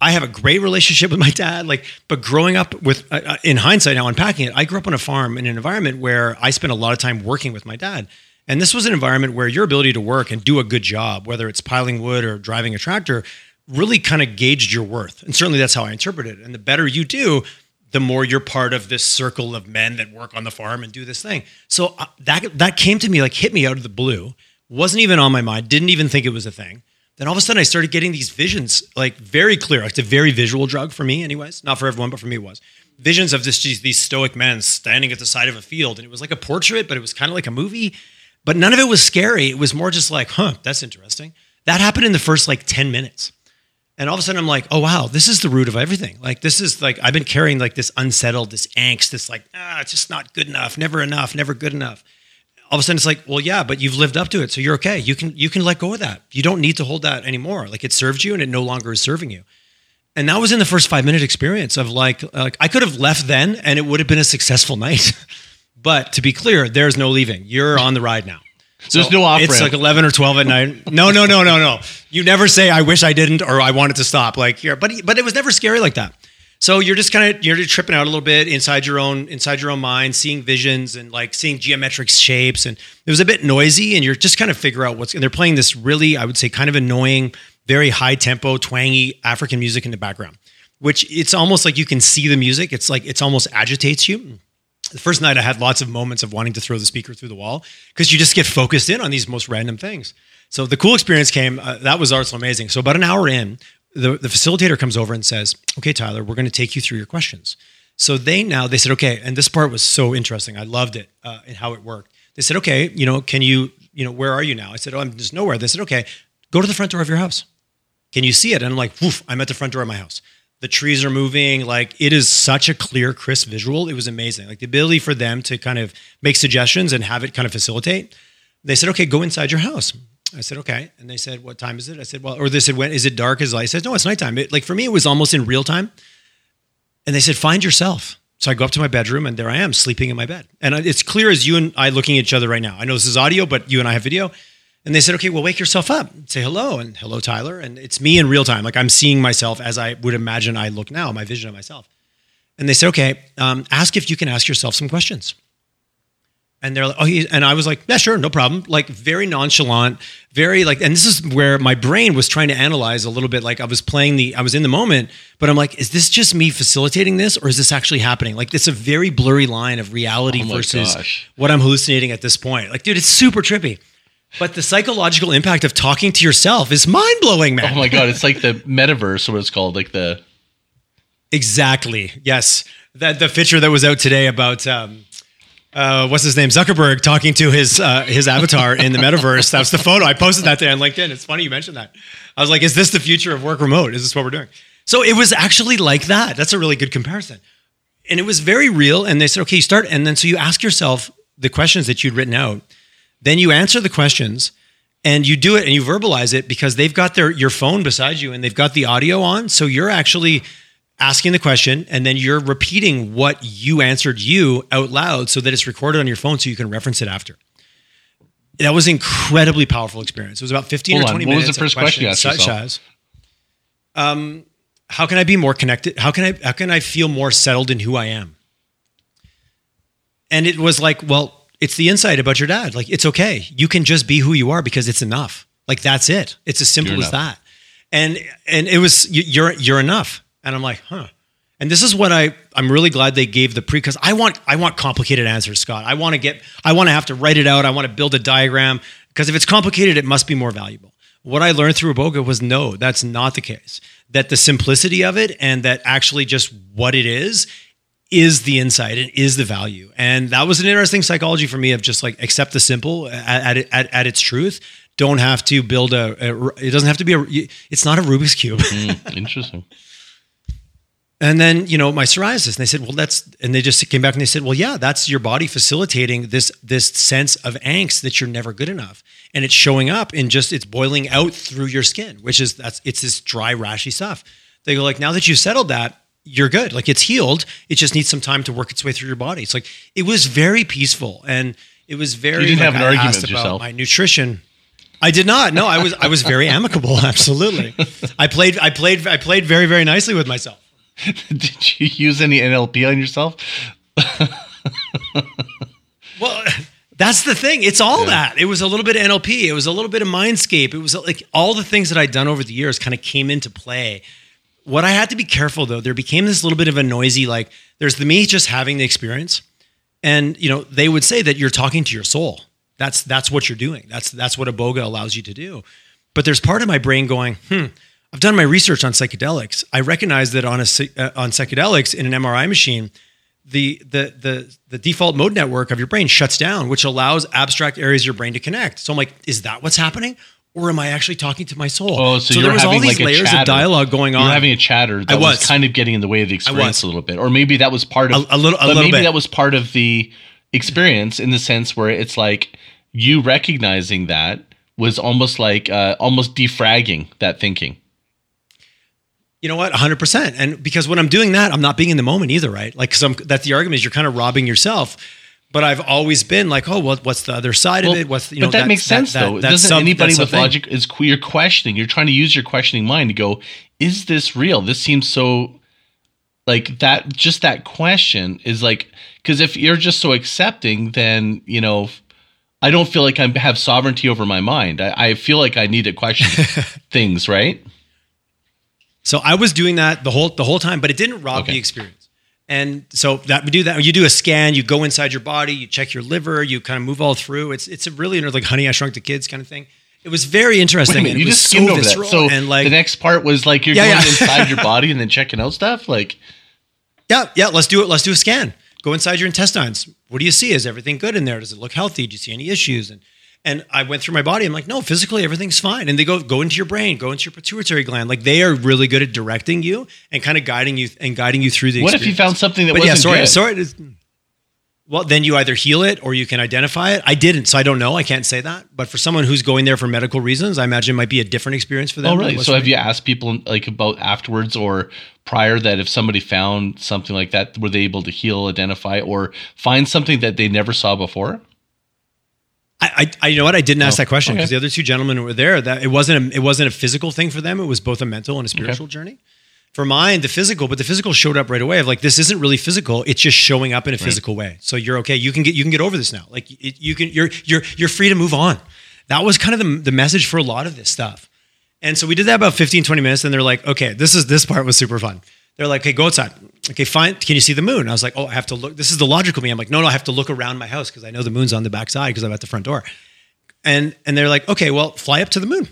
I have a great relationship with my dad. Like, but growing up with, uh, uh, in hindsight, now unpacking it, I grew up on a farm in an environment where I spent a lot of time working with my dad. And this was an environment where your ability to work and do a good job, whether it's piling wood or driving a tractor, really kind of gauged your worth. And certainly that's how I interpret it. And the better you do, the more you're part of this circle of men that work on the farm and do this thing. So uh, that that came to me like hit me out of the blue. Wasn't even on my mind. Didn't even think it was a thing. Then all of a sudden I started getting these visions like very clear. It's a very visual drug for me, anyways. Not for everyone, but for me it was visions of this these stoic men standing at the side of a field, and it was like a portrait, but it was kind of like a movie. But none of it was scary. It was more just like, huh, that's interesting. That happened in the first like ten minutes. And all of a sudden, I'm like, oh wow, this is the root of everything. Like this is like I've been carrying like this unsettled, this angst, this like ah, it's just not good enough, never enough, never good enough. All of a sudden, it's like, well, yeah, but you've lived up to it, so you're okay. You can you can let go of that. You don't need to hold that anymore. Like it served you, and it no longer is serving you. And that was in the first five minute experience of like like I could have left then, and it would have been a successful night. but to be clear, there's no leaving. You're on the ride now. So There's no off It's like 11 or 12 at night. No, no, no, no, no. You never say, I wish I didn't or I wanted to stop. Like here, but, but it was never scary like that. So you're just kind of, you're just tripping out a little bit inside your own, inside your own mind, seeing visions and like seeing geometric shapes. And it was a bit noisy and you're just kind of figure out what's, and they're playing this really, I would say kind of annoying, very high tempo, twangy African music in the background, which it's almost like you can see the music. It's like, it's almost agitates you the first night I had lots of moments of wanting to throw the speaker through the wall because you just get focused in on these most random things. So the cool experience came. Uh, that was also amazing. So about an hour in, the, the facilitator comes over and says, "Okay, Tyler, we're going to take you through your questions." So they now they said, "Okay," and this part was so interesting. I loved it uh, and how it worked. They said, "Okay, you know, can you, you know, where are you now?" I said, "Oh, I'm just nowhere." They said, "Okay, go to the front door of your house. Can you see it?" And I'm like, "Woof! I'm at the front door of my house." the trees are moving like it is such a clear crisp visual it was amazing like the ability for them to kind of make suggestions and have it kind of facilitate they said okay go inside your house i said okay. And they said what time is it? I said well or they said when is it dark? Is light i said no it's nighttime. It, like for me it was almost in real time. And they said find yourself. So i go up to my bedroom and there i am sleeping in my bed. And it's clear as you and i looking at each other right now. I know this is audio but you and i have video. And they said, okay, well, wake yourself up, say hello, and hello, Tyler. And it's me in real time. Like I'm seeing myself as I would imagine I look now, my vision of myself. And they said, okay, um, ask if you can ask yourself some questions. And they're like, oh, he, and I was like, yeah, sure, no problem. Like very nonchalant, very like, and this is where my brain was trying to analyze a little bit. Like I was playing the, I was in the moment, but I'm like, is this just me facilitating this, or is this actually happening? Like it's a very blurry line of reality Oh versus gosh. what I'm hallucinating at this point. Like, dude, it's super trippy. But the psychological impact of talking to yourself is mind blowing, man. Oh my god, it's like the metaverse, what it's called, like the Exactly. Yes. That the picture that was out today about um, uh, what's his name Zuckerberg talking to his uh, his avatar in the metaverse. That's the photo. I posted that day on LinkedIn. It's funny you mentioned that. I was like, is this the future of work remote? Is this what we're doing? So it was actually like that. That's a really good comparison. And it was very real. And they said, okay, you start. And then so you ask yourself the questions that you'd written out. Then you answer the questions and you do it and you verbalize it because they've got their your phone beside you and they've got the audio on. So you're actually asking the question and then you're repeating what you answered you out loud so that it's recorded on your phone so you can reference it after. That was an incredibly powerful experience. It was about 15 Hold or on. 20 What was minutes. the first question you asked such yourself? as, um, how can I be more connected? How can I how can I feel more settled in who I am? And it was like, well, it's the insight about your dad. Like, it's okay. You can just be who you are because it's enough. Like, that's it. It's as simple You're as enough. that. And and it was you're you're enough. And I'm like, huh. And this is what I I'm really glad they gave the pre because I want I want complicated answers, Scott. I want to get I want to have to write it out. I want to build a diagram because if it's complicated, it must be more valuable. What I learned through Iboga was no, that's not the case. That the simplicity of it and that actually just what it is is the insight and is the value. And that was an interesting psychology for me of just like accept the simple at, at, at, at its truth. Don't have to build a, a, it doesn't have to be a, it's not a Rubik's Cube. Hmm, interesting. And then, you know, my psoriasis, and they said, well, that's, and they just came back and they said, well, yeah, that's your body facilitating this, this sense of angst that you're never good enough. And it's showing up in just, it's boiling out through your skin, which is, that's, it's this dry, rashy stuff. They go like, now that you've settled that, you're good. Like it's healed. It just needs some time to work its way through your body. It's like, it was very peaceful. And it was very, You didn't like, have an I argument with about yourself. My nutrition. I did not. No, I was I was very amicable. Absolutely. I played I played I played very very nicely with myself. Did you use any NLP on yourself? well, that's the thing. It's all yeah. that. It was a little bit of NLP. It was a little bit of Mindscape. It was like all the things that I'd done over the years kind of came into play. What I had to be careful though, there became this little bit of a noisy like there's the me just having the experience. And you know, they would say that you're talking to your soul. That's that's what you're doing. That's that's what a boga allows you to do. But there's part of my brain going, "Hmm, I've done my research on psychedelics. I recognize that on a uh, on psychedelics in an MRI machine, the, the the the default mode network of your brain shuts down, which allows abstract areas of your brain to connect. So I'm like, is that what's happening? Or am I actually talking to my soul? Oh, so, so there was all these like layers of dialogue going on. You're having a chatter that I was. was. kind of getting in the way of the experience a little bit, or maybe that was part of a, a little. A little maybe bit. that was part of the experience in the sense where it's like you recognizing that was almost like uh, almost defragging that thinking. You know what? 100%. And because when I'm doing that, I'm not being in the moment either, right? Like, I'm, that's the argument is you're kind of robbing yourself. But I've always been like, oh, what, what's the other side well, of it? What's, you know, but that makes sense that, though. That, Doesn't some, anybody with logic is you're questioning, you're trying to use your questioning mind to go, is this real? This seems so like that, just that question is like, cause if you're just so accepting, then, you know, I don't feel like I have sovereignty over my mind. I, I feel like I need to question things, right? So I was doing that the whole the whole time, but it didn't rob okay. the experience. And so that we do that. You do a scan, you go inside your body, you check your liver, you kind of move all through. It's it's a really like Honey I Shrunk the Kids kind of thing. It was very interesting. Minute, you just skimmed so over that. So and like the next part was like you're yeah, going yeah. inside your body and then checking out stuff. Like, yeah, yeah. Let's do it. Let's do a scan. Go inside your intestines. What do you see? Is everything good in there? Does it look healthy? Do you see any issues? And and I went through my body. I'm like, no, physically everything's fine. And they go, go into your brain, go into your pituitary gland. Like they are really good at directing you and kind of guiding you and guiding you through the. What experience. if you found something that but wasn't yeah, sorry, good? sorry. Well, then you either heal it or you can identify it. I didn't, so I don't know. I can't say that. But for someone who's going there for medical reasons, I imagine it might be a different experience for them. Oh, really? So have you asked people like about afterwards or prior that if somebody found something like that, were they able to heal, identify, or find something that they never saw before? I, I, you know what? I didn't ask oh, that question because okay. the other two gentlemen were there. That it wasn't a, it wasn't a physical thing for them. It was both a mental and a spiritual okay. journey. For mine, the physical, but the physical showed up right away. Of like, this isn't really physical. It's just showing up in a right. physical way. So you're okay. You can get you can get over this now. Like it, you can you're you're you're free to move on. That was kind of the, the message for a lot of this stuff. And so we did that about 15, 20 minutes. And they're like, okay, this is this part was super fun. They're like, okay, go outside. Okay, fine. Can you see the moon? I was like, oh, I have to look. This is the logical me. I'm like, no, no, I have to look around my house because I know the moon's on the back side because I'm at the front door. And and they're like, okay, well, fly up to the moon.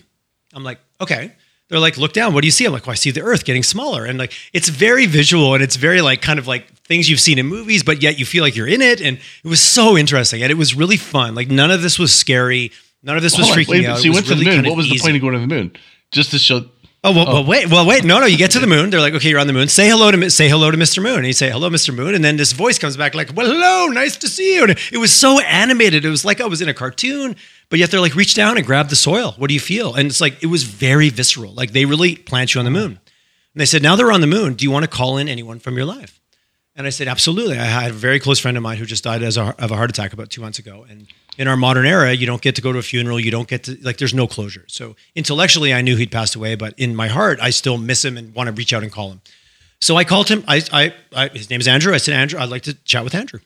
I'm like, okay. They're like, look down. What do you see? I'm like, well, I see the Earth getting smaller, and like, it's very visual and it's very like kind of like things you've seen in movies, but yet you feel like you're in it. And it was so interesting, and it was really fun. Like none of this was scary. None of this was oh, freaking wait, out. So you went to the moon. What was easy. the point of going to the moon? Just to show Oh well, oh. well, wait, well, wait, no, no. You get to the moon. They're like, okay, you're on the moon. Say hello to say hello to Mr. Moon. And you say hello, Mr. Moon, and then this voice comes back like, well, hello, nice to see you. And it was so animated. It was like I was in a cartoon, but yet they're like, reach down and grab the soil. What do you feel? And it's like it was very visceral. Like they really plant you on the moon. And they said, now they're on the moon. Do you want to call in anyone from your life? And I said, absolutely. I had a very close friend of mine who just died as a, of a heart attack about two months ago, and in our modern era, you don't get to go to a funeral. You don't get to like. There's no closure. So intellectually, I knew he'd passed away, but in my heart, I still miss him and want to reach out and call him. So I called him. I, I, I his name is Andrew. I said, Andrew, I'd like to chat with Andrew,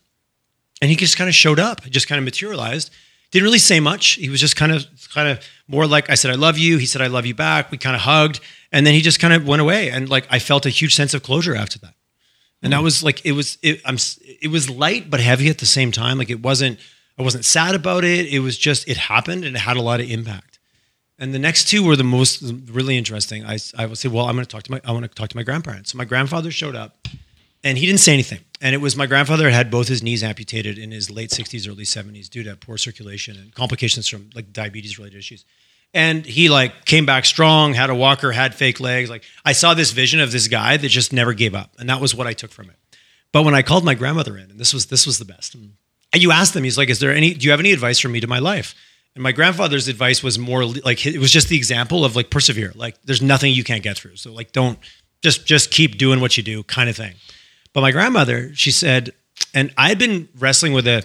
and he just kind of showed up. Just kind of materialized. Didn't really say much. He was just kind of, kind of more like I said, I love you. He said, I love you back. We kind of hugged, and then he just kind of went away. And like I felt a huge sense of closure after that. And that hmm. was like it was. It, I'm. It was light but heavy at the same time. Like it wasn't I wasn't sad about it. It was just, it happened and it had a lot of impact. And the next two were the most really interesting. I, I would say, well, I'm going to talk to my, I want to talk to my grandparents. So my grandfather showed up and he didn't say anything. And it was my grandfather had both his knees amputated in his late 60s, early 70s due to poor circulation and complications from like diabetes related issues. And he like came back strong, had a walker, had fake legs. Like I saw this vision of this guy that just never gave up. And that was what I took from it. But when I called my grandmother in, and this was this was the best. And you ask them, he's like, "Is there any? Do you have any advice for me to my life?" And my grandfather's advice was more like it was just the example of like persevere. Like there's nothing you can't get through. So like don't just just keep doing what you do, kind of thing. But my grandmother, she said, and I had been wrestling with a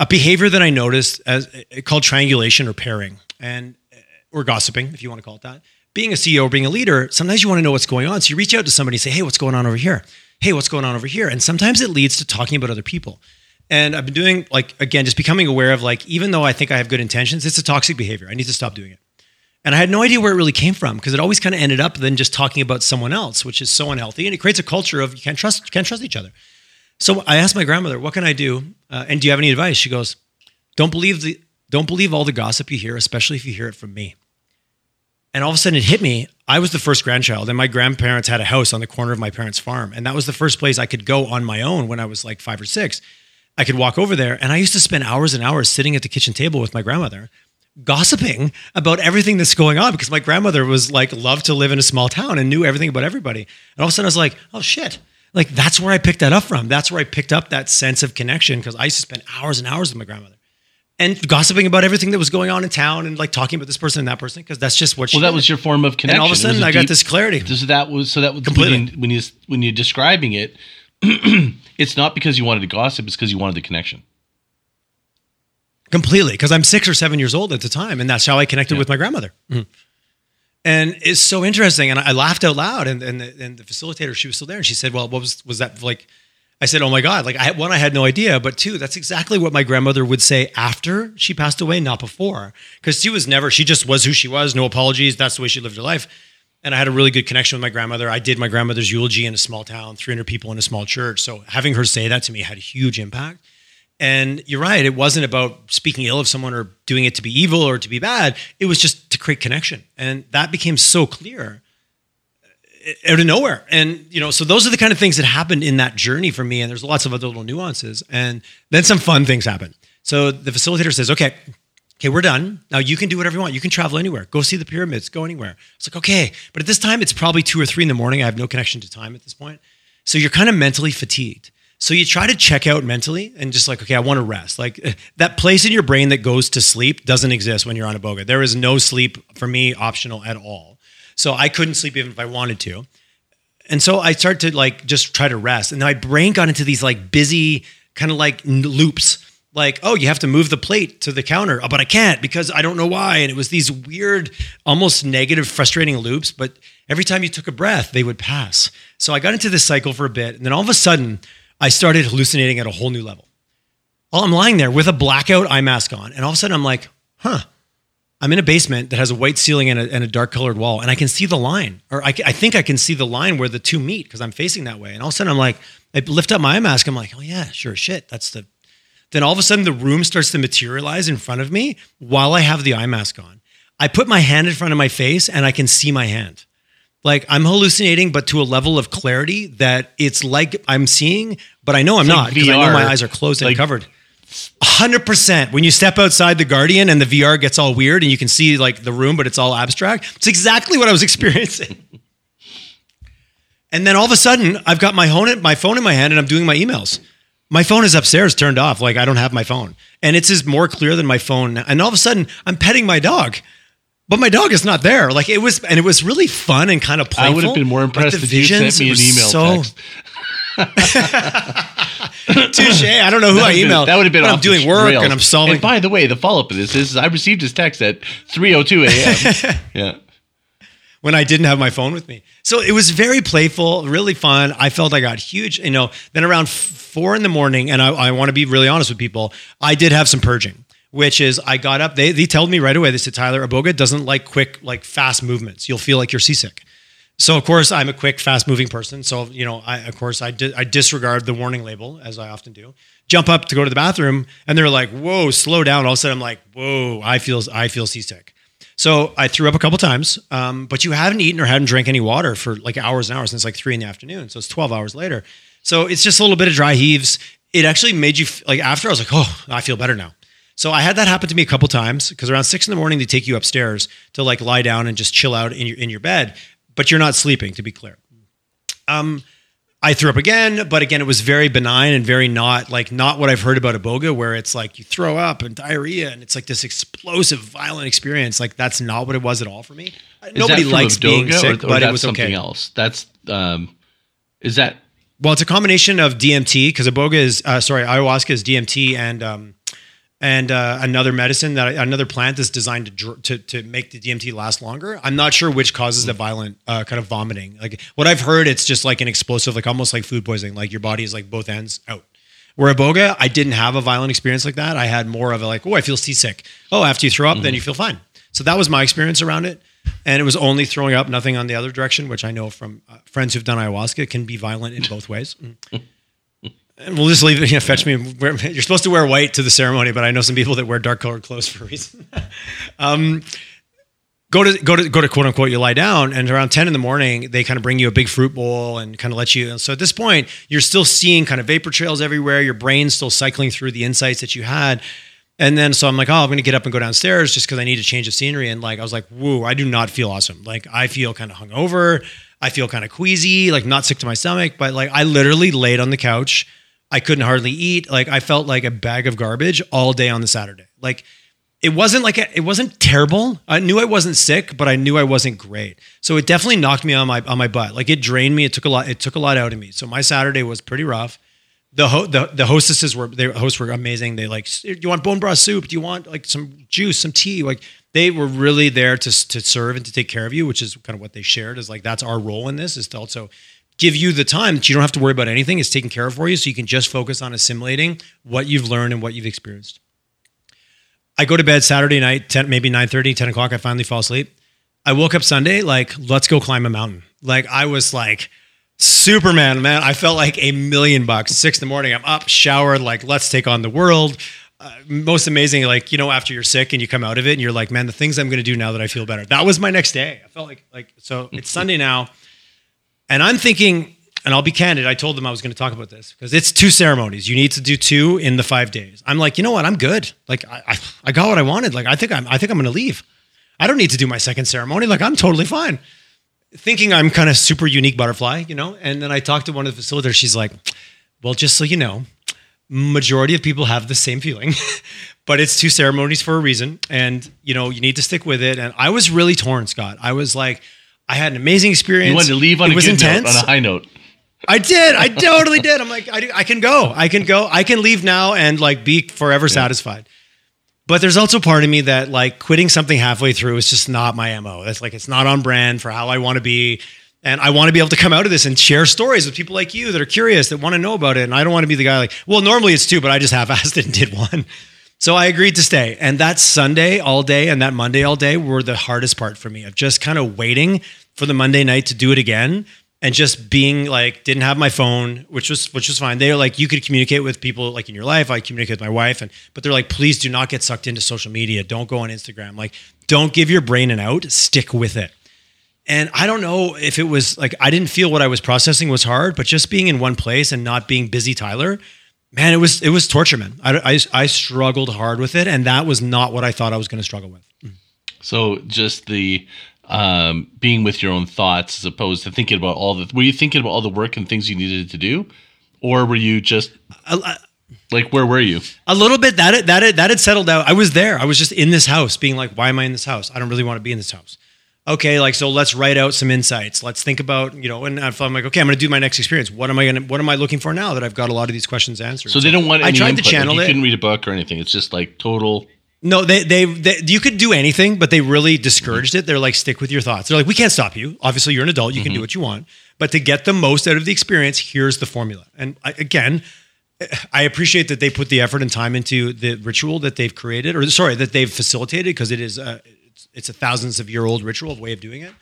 a behavior that I noticed as eh, called triangulation or pairing, and eh, or gossiping, if you want to call it that. Being a CEO or being a leader, sometimes you want to know what's going on. So you reach out to somebody and say, hey, what's going on over here? Hey, what's going on over here? And sometimes it leads to talking about other people. And I've been doing like again, just becoming aware of like, even though I think I have good intentions, it's a toxic behavior. I need to stop doing it. And I had no idea where it really came from because it always kind of ended up then just talking about someone else, which is so unhealthy, and it creates a culture of you can't trust you can't trust each other. So I asked my grandmother, "What can I do? Uh, and do you have any advice?" She goes, "Don't believe the don't believe all the gossip you hear, especially if you hear it from me." And all of a sudden, it hit me. I was the first grandchild, and my grandparents had a house on the corner of my parents' farm, and that was the first place I could go on my own when I was like five or six. I could walk over there, and I used to spend hours and hours sitting at the kitchen table with my grandmother gossiping about everything that's going on because my grandmother was like loved to live in a small town and knew everything about everybody. And all of a sudden I was like, oh shit. Like that's where I picked that up from. That's where I picked up that sense of connection because I used to spend hours and hours with my grandmother. And gossiping about everything that was going on in town and like talking about this person and that person because that's just what she Well, that did. was your form of connection. And all of a sudden was I got this clarity. So that was so that was Completely. when you, when you when you're describing it, it's not because you wanted to gossip; it's because you wanted the connection. completely because I'm six or seven years old at the time, and that's how I connected Yeah. with my grandmother. Mhm. And it's so interesting, and I laughed out loud. And and the, and the facilitator, she was still there, and she said, "Well, what was was that like?" I said, "Oh my god!" Like, I, one, I had no idea, but two, that's exactly what my grandmother would say after she passed away, not before, because she was never. She just was who she was. No apologies. That's the way she lived her life. And I had a really good connection with my grandmother. I did my grandmother's eulogy in a small town, 300 people in a small church. So having her say that to me had a huge impact. And you're right, it wasn't about speaking ill of someone or doing it to be evil or to be bad. It was just to create connection. And that became so clear uh, out of nowhere. And, you know, so those are the kind of things that happened in that journey for me. And there's lots of other little nuances. And then some fun things happen. So the facilitator says, okay, okay, we're done. Now you can do whatever you want. You can travel anywhere. Go see the pyramids. Go anywhere. It's like, okay. But at this time, it's probably two or three in the morning. I have no connection to time at this point. So you're kind of mentally fatigued. So you try to check out mentally and just like, okay, I want to rest. Like eh, that place in your brain that goes to sleep doesn't exist when you're on iboga. There is no sleep for me optional at all. So I couldn't sleep even if I wanted to. And so I started to like just try to rest. And my brain got into these like busy kind of like loops. Like, oh, you have to move the plate to the counter, oh, but I can't because I don't know why. And it was these weird, almost negative, frustrating loops. But every time you took a breath, they would pass. So I got into this cycle for a bit. And then all of a sudden, I started hallucinating at a whole new level. Well, I'm lying there with a blackout eye mask on. And all of a sudden, I'm like, huh, I'm in a basement that has a white ceiling and a, and a dark colored wall, and I can see the line, or I, I think I can see the line where the two meet because I'm facing that way. And all of a sudden, I'm like, I lift up my eye mask. I'm like, oh yeah, sure, shit, that's the. Then all of a sudden, the room starts to materialize in front of me while I have the eye mask on. I put my hand in front of my face, and I can see my hand. Like I'm hallucinating, but to a level of clarity that it's like I'm seeing, but I know I'm It's not like because I know my eyes are closed and like- covered. hundred percent. When you step outside the Guardian and the VR gets all weird and you can see like the room, but it's all abstract. It's exactly what I was experiencing. and then all of a sudden, I've got my phone, my phone in my hand, and I'm doing my emails. My phone is upstairs, turned off. Like I don't have my phone, and it's just more clear than my phone. And all of a sudden, I'm petting my dog. But my dog is not there. Like it was, and it was really fun and kind of playful. I would have been more impressed if you sent me an email so- text. Touche. I don't know who I would've been- emailed. That would have been. I'm doing work rails. and I'm solving. And by the way, the follow up of this is I received his text at 3:02 a.m. yeah. When I didn't have my phone with me. So it was very playful, really fun. I felt I got huge, you know. Then around four in the morning, and I, I want to be really honest with people, I did have some purging, which is I got up. They they told me right away. They said Tyler Iboga doesn't like quick, like fast movements. You'll feel like you're seasick. So of course I'm a quick, fast moving person. So you know, I of course I di- I disregard the warning label as I often do. Jump up to go to the bathroom, and they're like, "Whoa, slow down!" All of a sudden I'm like, "Whoa, I feel I feel seasick." So I threw up a couple times, um, but you haven't eaten or hadn't drank any water for like hours and hours since like three in the afternoon. So it's 12 hours later. So it's just a little bit of dry heaves. It actually made you like after I was like, oh, I feel better now. So I had that happen to me a couple times because around six in the morning they take you upstairs to like lie down and just chill out in your in your bed, but you're not sleeping. To be clear, um, I threw up again, but again, it was very benign and very not like not what I've heard about Iboga, where it's like you throw up and diarrhea and it's like this explosive, violent experience. Like that's not what it was at all for me. Is Nobody likes being sick, or, or but it was something okay. else. That's um, is that Well, it's a combination of DMT because Iboga is uh, sorry, ayahuasca is DMT and um, and uh, another medicine that another plant that's designed to, dr- to to make the DMT last longer. I'm not sure which causes the violent uh, kind of vomiting. Like what I've heard, it's just like an explosive, like almost like food poisoning. Like your body is like both ends out. Where iboga, I didn't have a violent experience like that. I had more of a like, oh, I feel seasick. Oh, after you throw up, then you feel fine. So that was my experience around it. And it was only throwing up, nothing on the other direction, which I know from uh, friends who've done ayahuasca can be violent in both ways. And we'll just leave it. You know, fetch me. You're supposed to wear white to the ceremony, but I know some people that wear dark colored clothes for a reason. um, go to go to go to quote unquote. You lie down, and around ten in the morning, they kind of bring you a big fruit bowl and kind of let you. And so at this point, you're still seeing kind of vapor trails everywhere. Your brain's still cycling through the insights that you had. And then so I'm like, oh, I'm gonna get up and go downstairs just because I need to change the scenery. And like I was like, whoa, I do not feel awesome. Like I feel kind of hungover. I feel kind of queasy, like not sick to my stomach, but like I literally laid on the couch. I couldn't hardly eat. Like I felt like a bag of garbage all day on the Saturday. Like it wasn't like a, it wasn't terrible. I knew I wasn't sick, but I knew I wasn't great. So it definitely knocked me on my on my butt. Like it drained me. It took a lot. It took a lot out of me. So my Saturday was pretty rough. The ho- the the hostesses were the hosts were amazing. They like, do you want bone broth soup? Do you want like some juice, some tea? Like they were really there to to serve and to take care of you, which is kind of what they shared. Is like that's our role in this is to also give you the time that you don't have to worry about anything. It's taken care of for you, so you can just focus on assimilating what you've learned and what you've experienced. I go to bed Saturday night, 10, maybe 9 30, 10 o'clock. I finally fall asleep. I woke up Sunday, like, let's go climb a mountain. Like, I was like, Superman, man. I felt like a million bucks. Six in the morning, I'm up, showered, like, let's take on the world. Uh, most amazing, like, you know, after you're sick and you come out of it and you're like, man, the things I'm going to do now that I feel better. That was my next day. I felt like, like, so it's Sunday now. And I'm thinking, and I'll be candid, I told them I was going to talk about this because it's two ceremonies. You need to do two in the five days. I'm like, you know what? I'm good. Like I, I, I got what I wanted. Like I think I'm I think I'm gonna leave. I don't need to do my second ceremony. Like I'm totally fine. Thinking I'm kind of super unique butterfly, you know? And then I talked to one of the facilitators. She's like, well, just so you know, majority of people have the same feeling, but it's two ceremonies for a reason. And you know, you need to stick with it. And I was really torn, Scott. I was like, I had an amazing experience. You wanted to leave on it a was good intense. note, on a high note. I did. I totally did. I'm like, I, do- I can go. I can go. I can leave now and like be forever satisfied. But there's also part of me that like quitting something halfway through is just not my MO. That's like, it's not on brand for how I want to be. And I want to be able to come out of this and share stories with people like you that are curious, that want to know about it. And I don't want to be the guy like, well, normally it's two, but I just half assed it and did one. So I agreed to stay. And that Sunday all day and that Monday all day were the hardest part for me of just kind of waiting for the Monday night to do it again and just being like didn't have my phone which was which was fine. They're like you could communicate with people like in your life. I communicate with my wife. And but they're like please do not get sucked into social media. Don't go on instagram. Like don't give your brain an out. Stick with it. And i don't know if it was like i didn't feel what i was processing was hard but just being in one place and not being busy tyler man it was it was torture man i, I, I struggled hard with it and that was not what i thought i was going to struggle with So just the um, being with your own thoughts as opposed to thinking about all the. Were you thinking about all the work and things you needed to do, or were you just I- like where were you? A little bit that it, that it, that had settled out. I was there. I was just in this house, being like, "Why am I in this house? I don't really want to be in this house." Okay, like so, let's write out some insights. Let's think about you know. And I'm like, okay, I'm to do my next experience. What am I to? What am I looking for now that I've got a lot of these questions answered? So they don't want. To, I tried input. to channel like you it. couldn't read a book or anything. It's just like total. No, they, they they you could do anything, but they really discouraged it. They're like, stick with your thoughts. They're like, we can't stop you. Obviously, you're an adult. You can do mm-hmm. what you want, but to get the most out of the experience, here's the formula. And I, again, I appreciate that they put the effort and time into the ritual that they've created, or sorry, that they've facilitated, because it is a, it's, a thousands of year old ritual way of doing it.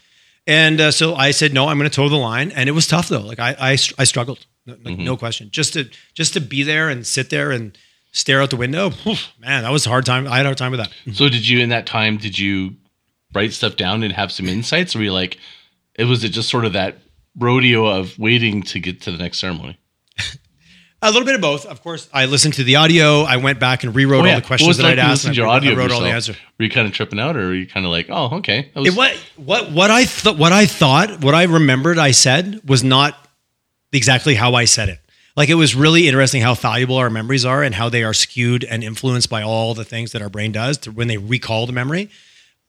And uh, so I said, no, I'm going to toe the line, and it was tough though. Like I I, I struggled, no, like, no question. Just to just to be there and sit there and stare out the window, whew, man, that was a hard time. I had a hard time with that. So did you in that time? Did you write stuff down and have some insights? Or were you like, it was it just sort of that rodeo of waiting to get to the next ceremony? A little bit of both, of course. I listened to the audio. I went back and rewrote Oh, yeah. all the questions that like I'd asked. listened and to your I, audio I wrote all the answers. Were you kind of tripping out, or were you kind of like, oh, okay, that It, what what what I thought what I thought what I remembered I said was not exactly how I said it. Like it was really interesting how valuable our memories are and how they are skewed and influenced by all the things that our brain does to, when they recall the memory.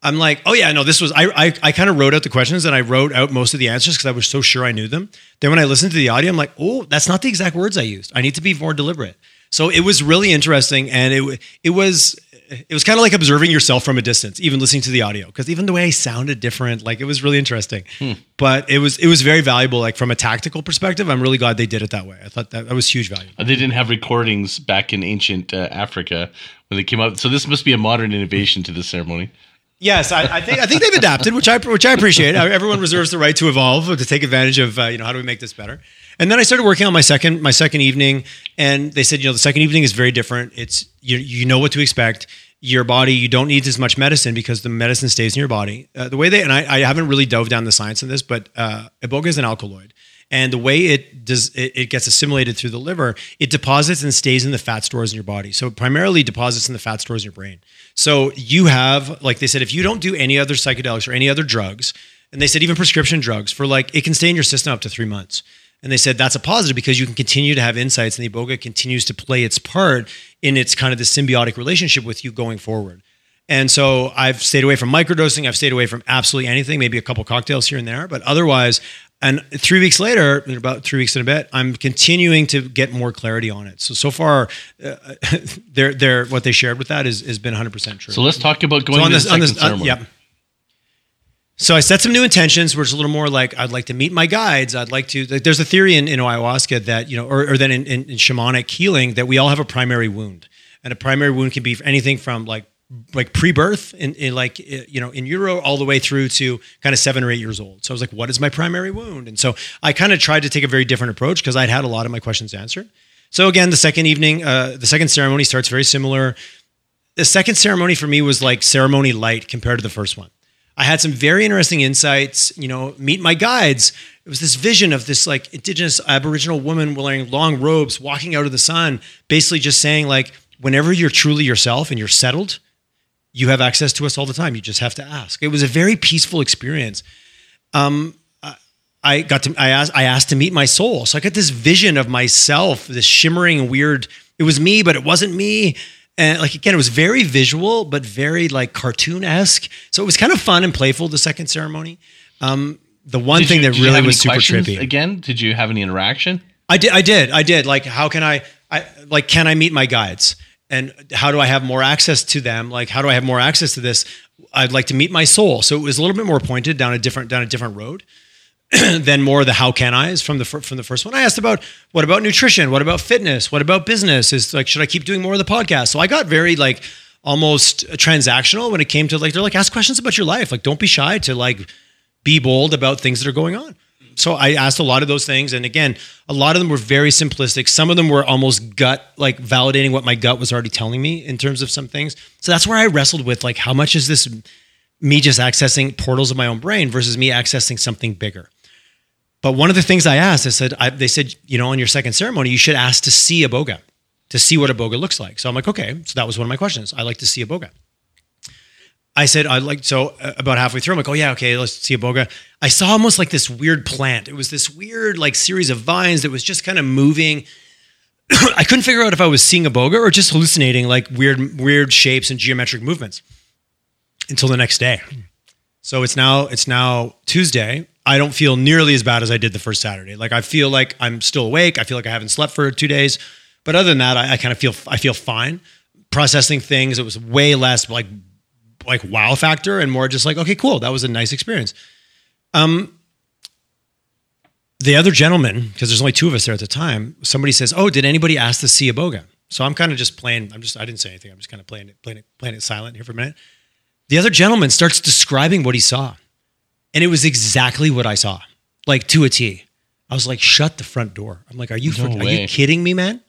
I'm like, oh yeah, no, this was I I, I kind of wrote out the questions and I wrote out most of the answers because I was so sure I knew them. Then when I listened to the audio, I'm like, oh, that's not the exact words I used. I need to be more deliberate. So it was really interesting, and it it was it was kind of like observing yourself from a distance, even listening to the audio, because even the way I sounded different, like it was really interesting. Hmm. But it was it was very valuable, like from a tactical perspective. I'm really glad they did it that way. I thought that, that was huge value. They didn't have recordings back in ancient uh, Africa when they came out, so this must be a modern innovation to the ceremony. Yes, I, I, think I think they've adapted, which I which I appreciate. Everyone reserves the right to evolve, to take advantage of uh, you know how do we make this better. And then I started working on my second my second evening, and they said you know the second evening is very different. It's you you know what to expect. Your body you don't need as much medicine because the medicine stays in your body. Uh, the way they and I, I haven't really dove down the science of this, but uh, iboga is an alkaloid. And the way it does, it, it, gets assimilated through the liver, it deposits and stays in the fat stores in your body. So it primarily deposits in the fat stores in your brain. So you have, like they said, if you don't do any other psychedelics or any other drugs, and they said even prescription drugs for like it can stay in your system up to three months. And they said that's a positive because you can continue to have insights, and the iboga continues to play its part in its kind of the symbiotic relationship with you going forward. And so I've stayed away from microdosing. I've stayed away from absolutely anything, maybe a couple cocktails here and there, but otherwise, and three weeks later, about three weeks in a bit, I'm continuing to get more clarity on it. So so far, uh, they're, they're, what they shared with that is has been 100 percent true. So let's talk about going so on to this, the second this, uh, ceremony. Yeah. So I set some new intentions, which is a little more like I'd like to meet my guides. I'd like to. Like, there's a theory in, in ayahuasca that you know, or, or then in, in, in shamanic healing that we all have a primary wound, and a primary wound can be anything from like like pre-birth in, in, like you know in utero all the way through to kind of seven or eight years old. So i was like what is my primary wound? And so i kind of tried to take a very different approach because i'd had a lot of my questions answered. So again the second evening uh, the second ceremony starts very similar. The second ceremony for me was like ceremony light compared to the first one. I had some very interesting insights you know meet my guides. It was this vision of this like indigenous aboriginal woman wearing long robes walking out of the sun basically just saying like whenever you're truly yourself and you're settled you have access to us all the time. You just have to ask. It was a very peaceful experience. Um, I got to I asked I asked to meet my soul. So I got this vision of myself, this shimmering weird. It was me, but it wasn't me. And like again, it was very visual, but very like cartoon esque. So it was kind of fun and playful. The second ceremony. Um, the one did thing you, that really was super trippy. Again, did you have any interaction? I did. I did. I did. Like, how can I? I like, can I meet my guides? And how do I have more access to them? Like, how do I have more access to this? I'd like to meet my soul. So it was a little bit more pointed down a different down a different road than more the how can I's from the from the first one. I asked about what about nutrition? What about fitness? What about business? Is like should I keep doing more of the podcast? So I got very like almost transactional when it came to like they're like ask questions about your life. Like don't be shy to like be bold about things that are going on so I asked a lot of those things, and again, a lot of them were very simplistic. Some of them were almost gut, like validating what my gut was already telling me in terms of some things. So that's where I wrestled with, like, how much is this me just accessing portals of my own brain versus me accessing something bigger? But one of the things I asked, I said, I, they said, you know, on your second ceremony, you should ask to see iboga, to see what iboga looks like. So I'm like, okay. So that was one of my questions. I like to see iboga. I said, I like, so uh, about halfway through, I'm like, oh yeah, okay, let's see iboga. I saw almost like this weird plant. It was this weird, like, series of vines that was just kind of moving. I couldn't figure out if I was seeing iboga or just hallucinating like weird, weird shapes and geometric movements until the next day. So it's now, it's now Tuesday. I don't feel nearly as bad as I did the first Saturday. Like, I feel like I'm still awake. I feel like I haven't slept for two days. But other than that, I, I kind of feel, I feel fine processing things. It was way less like like wow factor and more just like okay cool that was a nice experience. Um the other gentleman because there's only two of us there at the time somebody says oh did anybody ask to see iboga? So i'm kind of just playing i'm just i didn't say anything i'm just kind of playing it playing it playing it silent here for a minute. The other gentleman starts describing what he saw and it was exactly what i saw like to a t. I was like shut the front door. I'm like are you no are you kidding me man?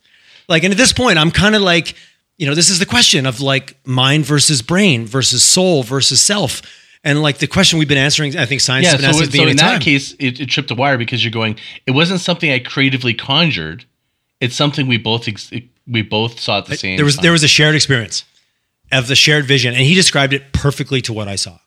Like and at this point i'm kind of like you know, this is the question of like mind versus brain versus soul versus self. And like the question we've been answering, I think science yeah, has been so, so in that time. case, it, it, tripped a wire because you're going. It wasn't something I creatively conjured. It's something we both ex- we both saw at the same. There was time. there was a shared experience of the shared vision, and he described it perfectly to what I saw,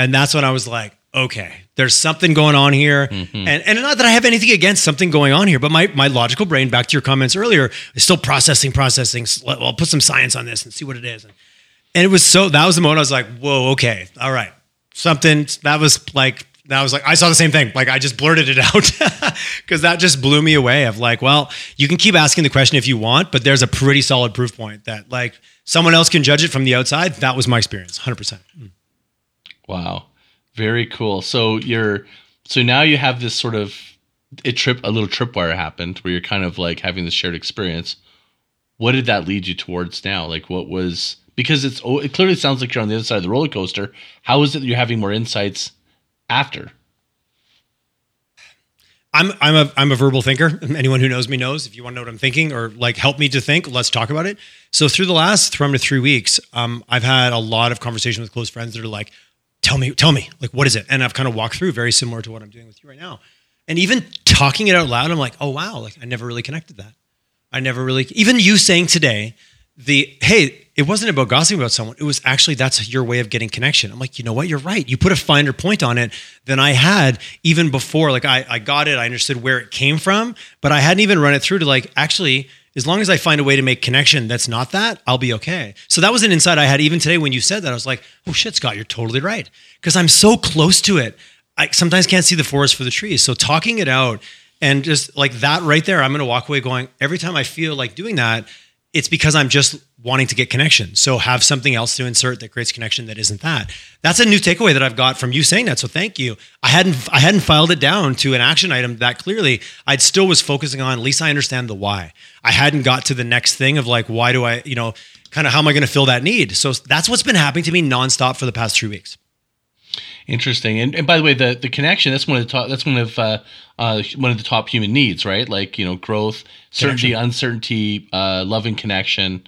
and that's when I was like, okay, there's something going on here. Mm-hmm. And, and not that I have anything against something going on here, but my, my logical brain, back to your comments earlier, is still processing, processing. Well, I'll put some science on this and see what it is. And, it was so, that was the moment I was like, whoa, okay, all right. Something that was like That was like I saw the same thing. Like I just blurted it out because that just blew me away. Of like, well, you can keep asking the question if you want, but there's a pretty solid proof point that like someone else can judge it from the outside. That was my experience, hundred percent. Wow, very cool. So you're so now you have this sort of a trip, a little tripwire happened where you're kind of like having this shared experience. What did that lead you towards now? Like, what was because it's oh, it clearly sounds like you're on the other side of the roller coaster. How is it that you're having more insights after? I'm I'm a I'm a verbal thinker. Anyone who knows me knows. If you want to know what I'm thinking or like help me to think, let's talk about it. So through the last from to three weeks, um, I've had a lot of conversation with close friends that are like, "Tell me, tell me, like what is it?" And I've kind of walked through very similar to what I'm doing with you right now. And even talking it out loud, I'm like, "Oh wow!" Like I never really connected that. I never really even you saying today the hey it wasn't about gossiping about someone. It was actually that's your way of getting connection. I'm like, you know what? You're right. You put a finer point on it than I had even before. Like I, I got it. I understood where it came from, but I hadn't even run it through to like, actually, as long as I find a way to make connection that's not that, I'll be okay. So that was an insight I had even today when you said that. I was like, oh shit, Scott, you're totally right. Because I'm so close to it. I sometimes can't see the forest for the trees. So talking it out and just like that right there, I'm going to walk away going, every time I feel like doing that, it's because I'm just wanting to get connection. So have something else to insert that creates connection that isn't that. That's a new takeaway that I've got from you saying that. So thank you. I hadn't I hadn't filed it down to an action item that clearly I'd still was focusing on at least I understand the why. I hadn't got to the next thing of like why do I, you know, kind of how am I going to fill that need? So that's what's been happening to me nonstop for the past 3 weeks. Interesting. And, and by the way, the, the connection, that's one of the top, that's one of, uh, uh, one of the top human needs, right? Like, you know, growth, certainty, connection. uncertainty, uh, love and connection,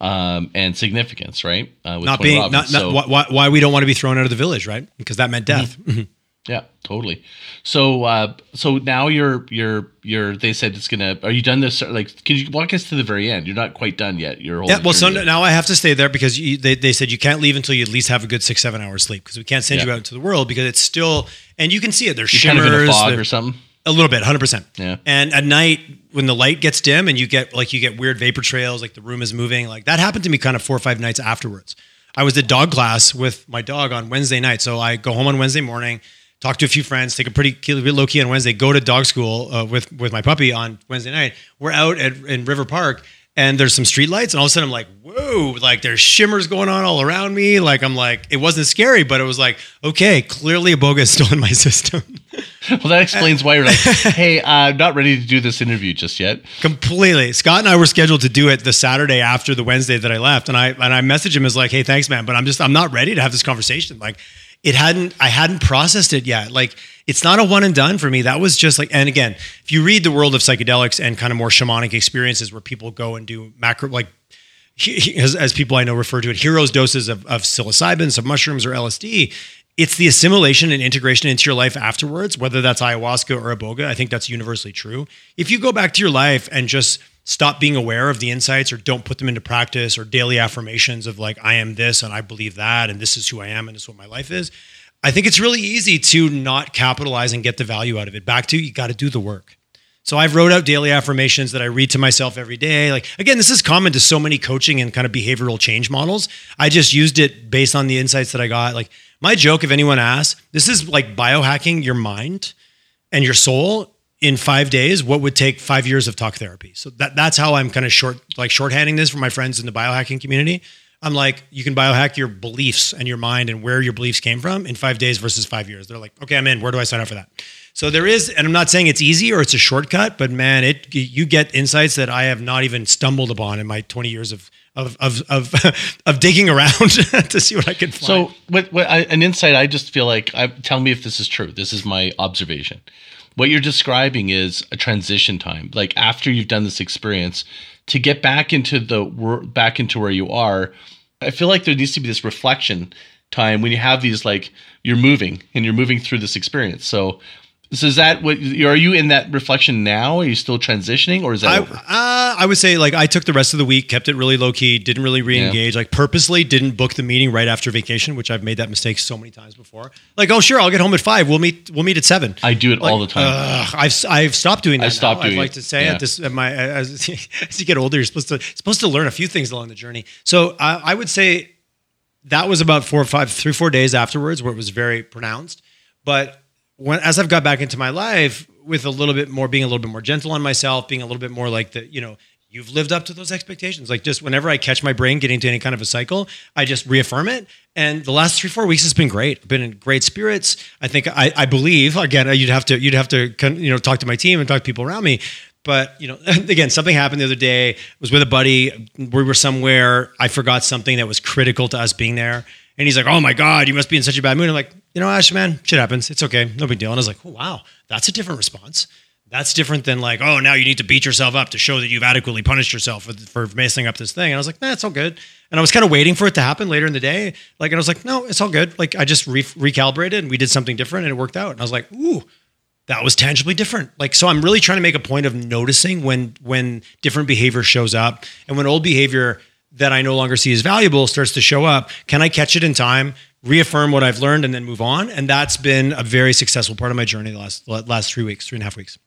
um, and significance, right? Uh, not being, Robbins. not, not so, why, why we don't want to be thrown out of the village, right? Because that meant death. Mm-hmm. Yeah, totally. So, uh, so now you're, you're, you're. They said it's gonna. Are you done this? Like, can you walk us to the very end? You're not quite done yet. You're yeah. Well, so now I have to stay there because you, they, they said you can't leave until you at least have a good six seven hours sleep because we can't send yeah. you out into the world because it's still and you can see it. There's you're shimmers, kind of in a fog or something. A little bit, hundred percent. Yeah. And at night, when the light gets dim and you get like you get weird vapor trails, like the room is moving, like that happened to me kind of four or five nights afterwards. I was at dog class with my dog on Wednesday night, so I go home on Wednesday morning talk to a few friends, take a pretty low key on Wednesday, go to dog school uh, with with my puppy on Wednesday night. We're out at in River Park and there's some street lights and all of a sudden I'm like, whoa, like there's shimmers going on all around me. Like I'm like, it wasn't scary, but it was like, okay, clearly Iboga is still in my system. well, that explains why you're like, hey, uh, I'm not ready to do this interview just yet. Completely. Scott and I were scheduled to do it the Saturday after the Wednesday that I left. And I and I messaged him as like, hey, thanks, man. But I'm just I'm not ready to have this conversation. Like it hadn't I hadn't processed it yet. Like it's not a one and done for me. That was just like and again, if you read the world of psychedelics and kind of more shamanic experiences where people go and do macro like as, as people I know refer to it, heroes doses of, of psilocybin, of mushrooms or LSD. It's the assimilation and integration into your life afterwards, whether that's ayahuasca or iboga. I think that's universally true. If you go back to your life and just stop being aware of the insights or don't put them into practice or daily affirmations of like i am this and i believe that and this is who i am and this is what my life is i think it's really easy to not capitalize and get the value out of it. Back to you got to do the work. So i've wrote out daily affirmations that i read to myself every day. Like again this is common to so many coaching and kind of behavioral change models. I just used it based on the insights that i got. Like my joke if anyone asks this is like biohacking your mind and your soul in five days what would take five years of talk therapy. So that that's how I'm kind of short like shorthanding this for my friends in the biohacking community. I'm like, you can biohack your beliefs and your mind and where your beliefs came from in five days versus five years. They're like, okay, I'm in. Where do I sign up for that? So there is, and I'm not saying it's easy or it's a shortcut, but man, it you get insights that I have not even stumbled upon in my 20 years of of of of, of digging around to see what I can find. So, what, what I, an insight I just feel like, I, tell me if this is true. This is my observation what you're describing is a transition time like after you've done this experience to get back into the back into where you are i feel like there needs to be this reflection time when you have these like you're moving and you're moving through this experience. So so is that what are you in that reflection now? Are you still transitioning, or is that I, over? Uh, I would say like I took the rest of the week, kept it really low key, didn't really re-engage, yeah. like purposely didn't book the meeting right after vacation, which I've made that mistake so many times before. Like, oh sure, I'll get home at five. We'll meet. We'll meet at seven. I do it like, all the time. Uh, I've I've stopped doing that. I stopped now. doing. I'd like to say yeah. it. This my as, as, you get older, you're supposed to supposed to learn a few things along the journey. So I, I would say that was about four or five, three four days afterwards, where it was very pronounced, but when as I've got back into my life with a little bit more being a little bit more gentle on myself, being a little bit more like the, you know, you've lived up to those expectations. Like just whenever I catch my brain getting into any kind of a cycle, I just reaffirm it. And the last three, four weeks has been great. I've been in great spirits. I think I, I believe again, uh, you'd have to, you'd have to, you know, talk to my team and talk to people around me. But you know, again, something happened the other day. I was with a buddy. We were somewhere. I forgot something that was critical to us being there. And he's like, "Oh my god, you must be in such a bad mood." I'm like, "You know, Ash, man, shit happens. It's okay, no big deal." And I was like, oh, "Wow, that's a different response. That's different than like, oh, now you need to beat yourself up to show that you've adequately punished yourself for, for messing up this thing." And I was like, "Nah, it's all good." And I was kind of waiting for it to happen later in the day. Like, and I was like, "No, it's all good." Like, I just re- recalibrated and we did something different, and it worked out. And I was like, "Ooh." that was tangibly different. Like so I'm really trying to make a point of noticing when when different behavior shows up and when old behavior that I no longer see as valuable starts to show up, can I catch it in time, reaffirm what I've learned and then move on? And that's been a very successful part of my journey the last last 3 weeks, three and a half weeks.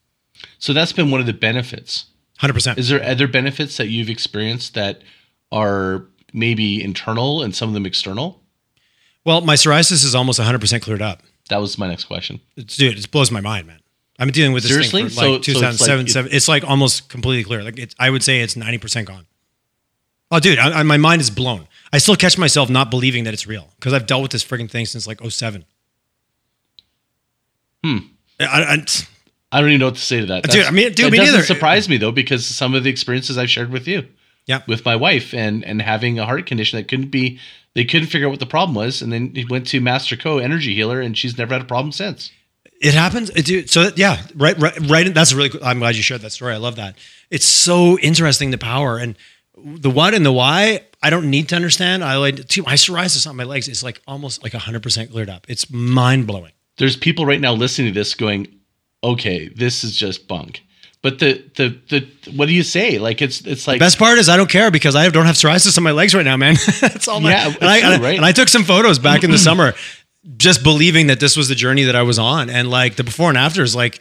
So that's been one of the benefits. 100%. Is there other benefits that you've experienced that are maybe internal and some of them external? Well, my psoriasis is almost 100% cleared up. That was my next question. It's, dude, it blows my mind, man. I've been dealing with this Seriously? thing for like So- so it's 2007. like- seven- it's like almost completely clear. Like it's, I would say it's 90% gone. Oh, dude, I, I, my mind is blown. I still catch myself not believing that it's real because I've dealt with this freaking thing since like 07. Hmm. I, I, I don't even know what to say to that. Dude, I mean- dude, that me doesn't neither. surprise me though, because some of the experiences I've shared with you, yeah. with my wife, and and having a heart condition that couldn't be, they couldn't figure out what the problem was, and then he went to Master Co Energy Healer, and she's never had a problem since. It happens. Dude, so yeah, right, right, right. That's really. Cool. I'm glad you shared that story. I love that. It's so interesting the power and the what and the why. I don't need to understand. I like too. My psoriasis on my legs is like almost like 100 percent cleared up. It's mind blowing. There's people right now listening to this going, "Okay, this is just bunk." But the the the what do you say? Like it's it's like the Best part is I don't care because I don't have psoriasis on my legs right now, man. That's all. My, Yeah, and, I, true, and I- right? and I took some photos back in the summer, just believing that this was the journey that I was on, and like the before and after is like.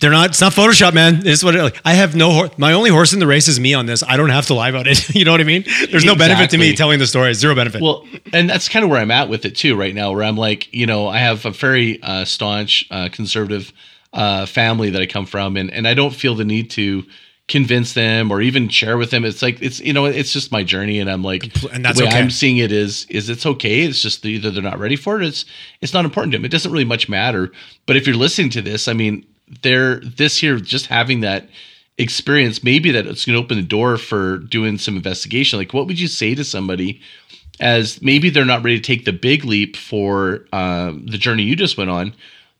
They're not. It's not Photoshop, man. It's what it, like, I have no. Hor- my only horse in the race is me on this. I don't have to lie about it. you know what I mean? There's no benefit to me telling the story. Zero benefit. Well, and that's kind of where I'm at with it too right now, where I'm like, you know, I have a very uh, staunch uh, conservative uh, family that I come from, and and I don't feel the need to convince them or even share with them. It's like it's you know it's just my journey, and I'm like, and that's the way okay. I'm seeing it is is it's okay. It's just either they're not ready for it. It's it's not important to them. It doesn't really much matter. But if you're listening to this, I mean, they're this here just having that experience maybe that it's going to open the door for doing some investigation like what would you say to somebody as maybe they're not ready to take the big leap for um, the journey you just went on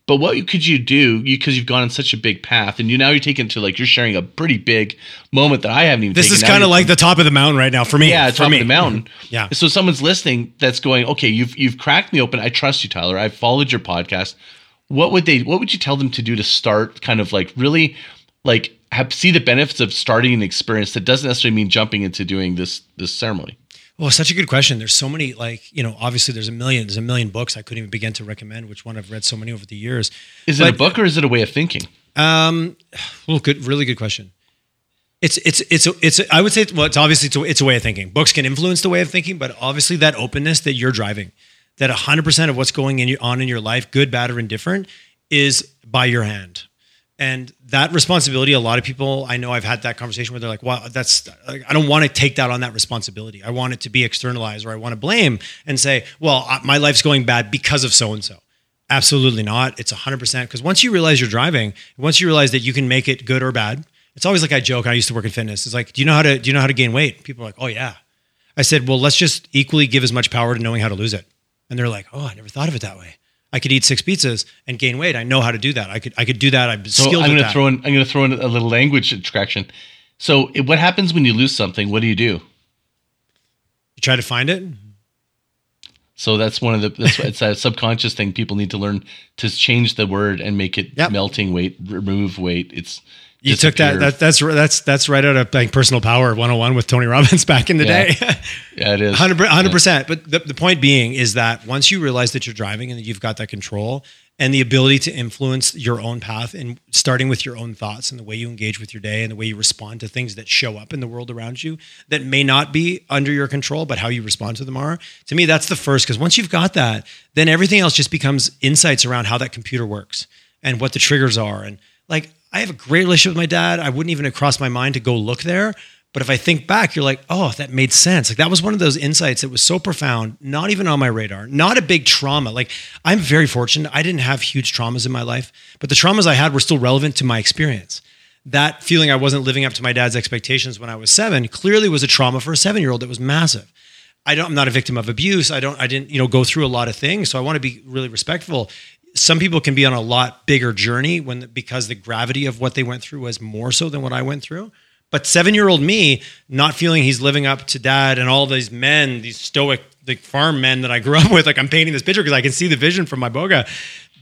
but what could you do because you, have gone on such a big path and you now you're taking to like you're sharing a pretty big moment that i haven't even this taken. is kind of like the top of the mountain right now for me. yeah, for top me. of the mountain. Yeah. So someone's listening that's going, okay, you've you've cracked me open. I trust you, Tyler. I've followed your podcast. What would they? What would you tell them to do to start? Kind of like really, like have see the benefits of starting an experience that doesn't necessarily mean jumping into doing this this ceremony. Well, such a good question. There's so many, like you know, obviously there's a million, there's a million books. I couldn't even begin to recommend which one I've read so many over the years. Is it a book or is it a way of thinking? Um, well, good, really good question. It's it's it's it's. I would say well, it's obviously it's a, it's a way of thinking. Books can influence the way of thinking, but obviously that openness that you're driving, that 100 percent of what's going in on in your life, good, bad, or indifferent, is by your hand. And that responsibility, a lot of people I know I've had that conversation where they're like, "Wow, that's I don't want to take that on that responsibility. I want it to be externalized, or I want to blame and say, well, my life's going bad because of so and so." Absolutely not. It's 100% because once you realize you're driving, once you realize that you can make it good or bad, it's always like I joke. I used to work in fitness. It's like, do you know how to do you know how to gain weight? People are like, "Oh yeah." I said, "Well, let's just equally give as much power to knowing how to lose it." And they're like, "Oh, I never thought of it that way. I could eat six pizzas and gain weight. I know how to do that. I could I could do that. I'm So skilled I'm going to throw in. I'm going to throw in a little language attraction. So it, what happens when you lose something? What do you do? you try to find it. So that's one of the that's it's a subconscious thing people need to learn to change the word and make it Yep. melting weight, remove weight. It's You took that, that. That's that's that's right out of like personal power 101 with Tony Robbins back in the Yeah. day. Yeah, it is. 100 percent. But the, the point being is that once you realize that you're driving and that you've got that control and the ability to influence your own path and starting with your own thoughts and the way you engage with your day and the way you respond to things that show up in the world around you that may not be under your control, but how you respond to them are. To me, that's the first because once you've got that, then everything else just becomes insights around how that computer works and what the triggers are. And like, I have a great relationship with my dad. I wouldn't even have crossed my mind to go look there. But if I think back, you're like, oh, that made sense. Like that was one of those insights that was so profound, not even on my radar, not a big trauma. Like I'm very fortunate. I didn't have huge traumas in my life, but the traumas I had were still relevant to my experience. That feeling I wasn't living up to my dad's expectations when I was seven clearly was a trauma for a seven year old that was massive. I don't, I'm not a victim of abuse. I don't, I didn't, you know, go through a lot of things. So I want to be really respectful. Some people can be on a lot bigger journey when, because the gravity of what they went through was more so than what I went through. But seven year old me, not feeling he's living up to dad and all these men, these stoic, the farm men that I grew up with, like I'm painting this picture because I can see the vision from my boga.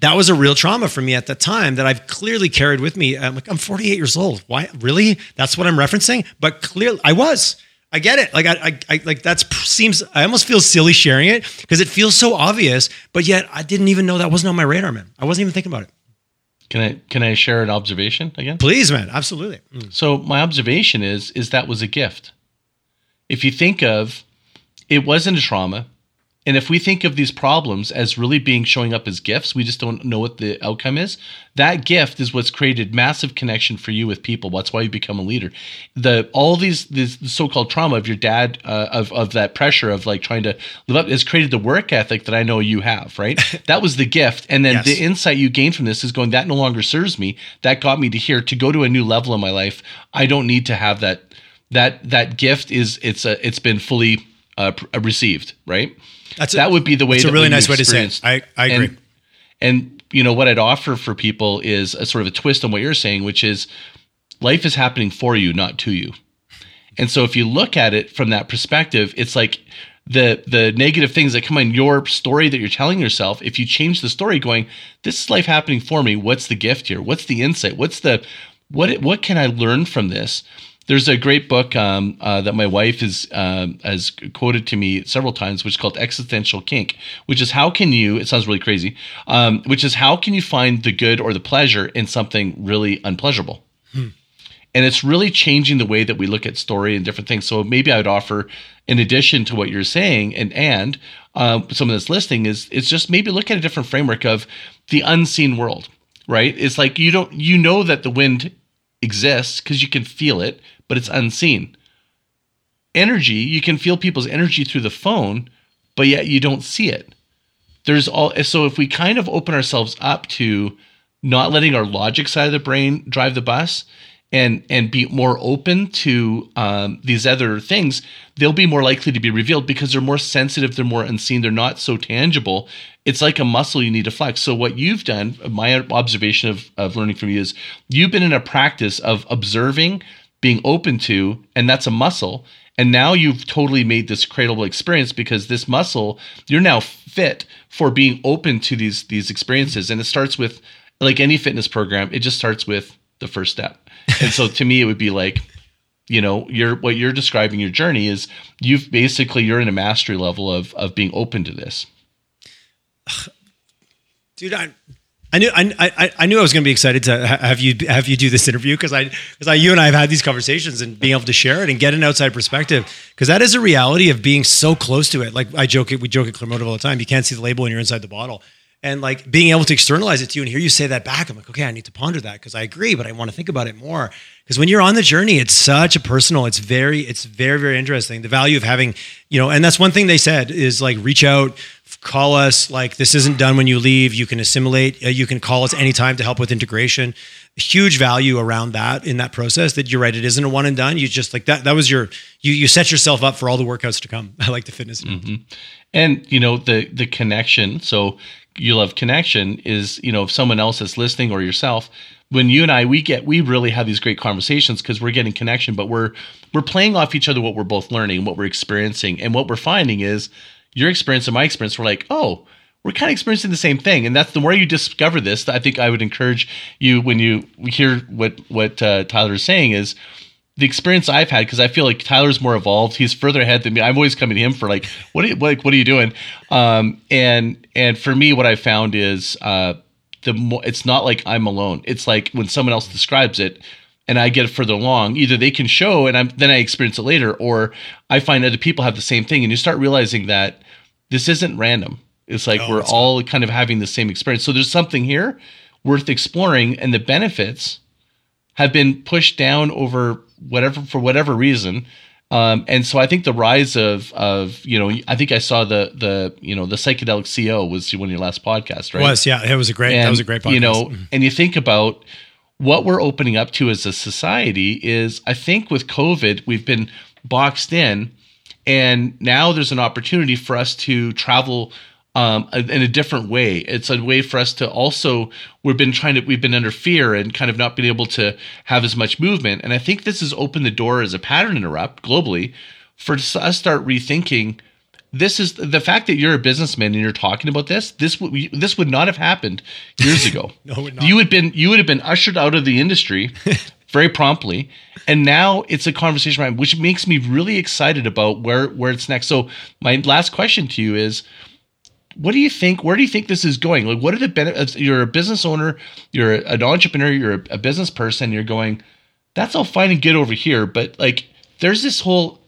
That was a real trauma for me at the time that I've clearly carried with me. I'm like, I'm 48 years old. Why? Really? That's what I'm referencing? But clearly, I was. I get it. Like I, I, I like that seems. I almost feel silly sharing it because it feels so obvious, but yet I didn't even know that wasn't on my radar, man. I wasn't even thinking about it. Can I can I share an observation again? Please, man. Absolutely. Mm. So my observation is is that was a gift. If you think of it wasn't a trauma, and if we think of these problems as really being showing up as gifts, we just don't know what the outcome is. That gift is what's created massive connection for you with people. That's why you become a leader. The all these this so-called trauma of your dad uh, of of that pressure of like trying to live up has created the work ethic that I know you have. Right, that was the gift, and then Yes. the insight you gain from this is going that no longer serves me. That got me to here to go to a new level in my life. I don't need to have that. That that gift is it's a it's been fully uh, uh, received. Right That's a- that would be the way. It's a really nice way to say it. I, I agree. And, and you know what I'd offer for people is a sort of a twist on what you're saying, which is life is happening for you, not to you. And so if you look at it from that perspective, it's like the the negative things that come in your story that you're telling yourself. If you change the story, going, "This is life happening for me. What's the gift here? What's the insight? What's the what what can I learn from this?" There's a great book um, uh, that my wife is um, has quoted to me several times, which is called Existential Kink, which is how can you? It sounds really crazy, um, which is how can you find the good or the pleasure in something really unpleasurable? and it's really changing the way that we look at story and different things. So maybe I would offer, in addition to what you're saying, and and um, someone that's listening is it's just maybe look at a different framework of the unseen world, right? It's like you don't you know that the wind exists because you can feel it, but it's unseen. Energy, you can feel people's energy through the phone, but yet you don't see it. There's all so if we kind of open ourselves up to not letting our logic side of the brain drive the bus and and be more open to um, these other things they'll be more likely to be revealed because they're more sensitive they're more unseen they're not so tangible it's like a muscle you need to flex so what you've done my observation of, of learning from you is you've been in a practice of observing being open to and that's a muscle. And now you've totally made this cradleable experience because this muscle you're now fit for being open to these these experiences. And it starts with like any fitness program it just starts with the first step. And so to me it would be like you know you're what you're describing your journey is you've basically you're in a mastery level of of being open to this. Dude i I knew I, I, I knew I was going to be excited to ha- have you have you do this interview because I because I you and I have had these conversations and being able to share it and get an outside perspective because that is a reality of being so close to it. Like I joke it, we joke at Clermont all the time. You can't see the label when you're inside the bottle, and like being able to externalize it to you and hear you say that back. I'm like, okay, I need to ponder that because I agree, but I want to think about it more because when you're on the journey, it's such a personal. It's very it's very very interesting. The value of having you know, and that's one thing they said is like reach out call us like this isn't done when you leave you can assimilate uh, you can call us anytime to help with integration huge value around that in that process that you're right it isn't a one and done you just like that that was your you you set yourself up for all the workouts to come i like the fitness and you know the the connection so you love connection is you know if someone else is listening or yourself when you and I we get we really have these great conversations because we're getting connection but we're we're playing off each other what we're both learning what we're experiencing and what we're finding is your experience and my experience we're like oh we're kind of experiencing the same thing. And that's the more you discover this, I think I would encourage you when you hear what what uh, Tyler is saying is the experience I've had because I feel like Tyler's more evolved. He's further ahead than me. I'm always coming to him for like, what are you like? What are you doing? Um, and and for me, what I found is uh, the more it's not like I'm alone. It's like when someone else describes it, and I get further along. Either they can show, and I'm then I experience it later, or I find other people have the same thing, and you start realizing that this isn't random. It's like we're all kind of having the same experience. So there's something here worth exploring, and the benefits have been pushed down over whatever for whatever reason. Um, and so I think the rise of of you know I think I saw the the you know the psychedelic CEO was one of your last podcasts right? Was yeah it was a great and, that was a great podcast you know and you think about what we're opening up to as a society is I think with COVID we've been boxed in and now there's an opportunity for us to travel um, in a different way. It's a way for us to also we've been trying to we've been under fear and kind of not been able to have as much movement. And I think this has opened the door as a pattern interrupt globally for us to start rethinking. This is the fact that you're a businessman and you're talking about this. This would this would not have happened years ago. no, would you would been you would have been ushered out of the industry very promptly, and now it's a conversation which makes me really excited about where where it's next. So my last question to you is what do you think? Where do you think this is going? Like, what are the benefits? You're a business owner, you're an entrepreneur, you're a business person. You're going, that's all fine and good over here, but like, there's this whole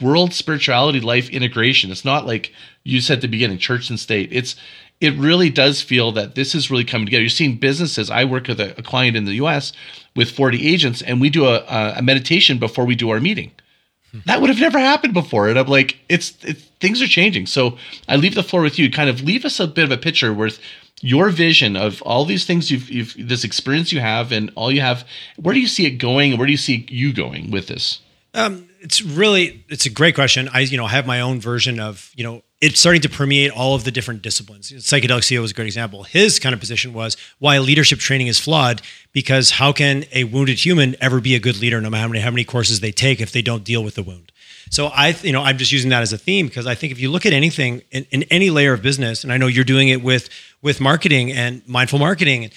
world spirituality life integration. It's not like you said at the beginning, church and state. It's it really does feel that this is really coming together. You're seeing businesses. I work with a, a client in the U.S. with 40 agents, and we do a, a meditation before we do our meeting that would have never happened before. And I'm like, it's, it's things are changing. So I leave the floor with you. Kind of leave us a bit of a picture with your vision of all these things you've, you've this experience you have, and all you have. Where do you see it going? Where do you see you going with this? Um, it's really it's a great question. I you know have my own version of you know it's starting to permeate all of the different disciplines. Psychedelic CEO was a great example. His kind of position was why leadership training is flawed because how can a wounded human ever be a good leader no matter how many, how many courses they take if they don't deal with the wound? So I, you know, I'm just using that as a theme because I think if you look at anything in, in any layer of business, and I know you're doing it with with marketing and mindful marketing,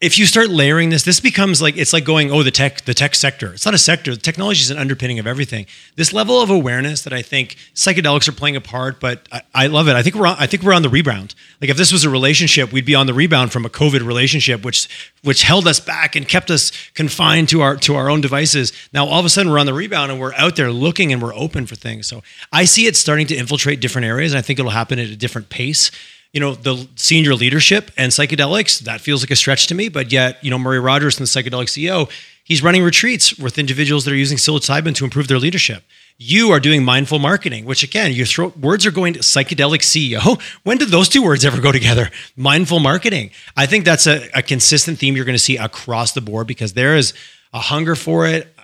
if you start layering this, this becomes like it's like going, oh, the tech, the tech sector. It's not a sector. Technology is an underpinning of everything. This level of awareness that I think psychedelics are playing a part, but I, I, love it. I think we're on, I think we're on the rebound. Like if this was a relationship, we'd be on the rebound from a COVID relationship, which which held us back and kept us confined to our to our own devices. Now all of a sudden we're on the rebound and we're out there looking and we're open for things. So I see it starting to infiltrate different areas. And I think it'll happen at a different pace you know, the senior leadership and psychedelics, that feels like a stretch to me. But yet, you know, Murray Rogers, and the psychedelic CEO, he's running retreats with individuals that are using psilocybin to improve their leadership. You are doing mindful marketing, which again, your throw, words are going to psychedelic CEO. When did those two words ever go together? Mindful marketing. I think that's a, a consistent theme you're going to see across the board because there is a hunger for it.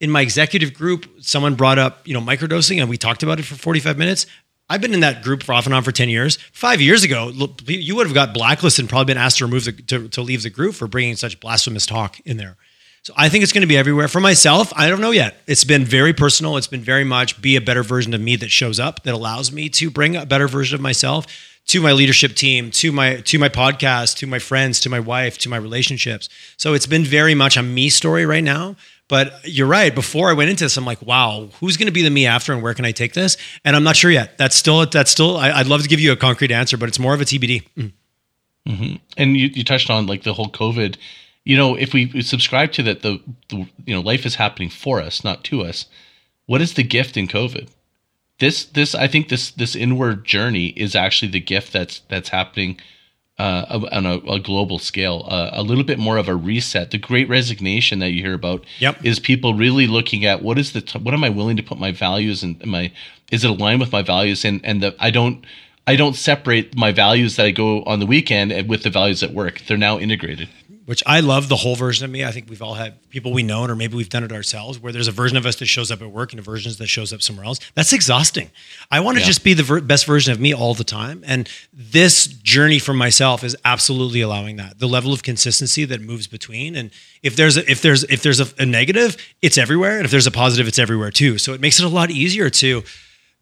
In my executive group, someone brought up, you know, microdosing, and we talked about it for 45 minutes. I've been in that group for off and on for 10 years. Five years ago, you would have got blacklisted and probably been asked to remove the, to, to leave the group for bringing such blasphemous talk in there. So I think it's going to be everywhere. For myself, I don't know yet. It's been very personal. It's been very much be a better version of me that shows up, that allows me to bring a better version of myself to my leadership team, to my to my podcast, to my friends, to my wife, to my relationships. So it's been very much a me story right now. But you're right. Before I went into this, I'm like, wow, who's going to be the me after, and where can I take this? And I'm not sure yet. That's still that's still. I, would love to give you a concrete answer, but it's more of a TBD. Mm. Mm-hmm. And you, you touched on like the whole COVID. You know, if we subscribe to that, the, the you know life is happening for us, not to us. What is the gift in COVID? This this I think this this inward journey is actually the gift that's that's happening uh, on a, a, global scale, uh, a little bit more of a reset. The Great Resignation that you hear about yep. is people really looking at what is the t- what am I willing to put my values and my is it aligned with my values and and the I don't I don't separate my values that I go on the weekend with the values at work. They're now integrated which I love the whole version of me. I think we've all had people we know, or maybe we've done it ourselves, where there's a version of us that shows up at work and a version that shows up somewhere else. That's exhausting. I want to yeah. just be the ver- best version of me all the time. And this journey for myself is absolutely allowing that. The level of consistency that moves between. And if there's a, if there's if there's a, a negative, it's everywhere. And if there's a positive, it's everywhere too. So it makes it a lot easier to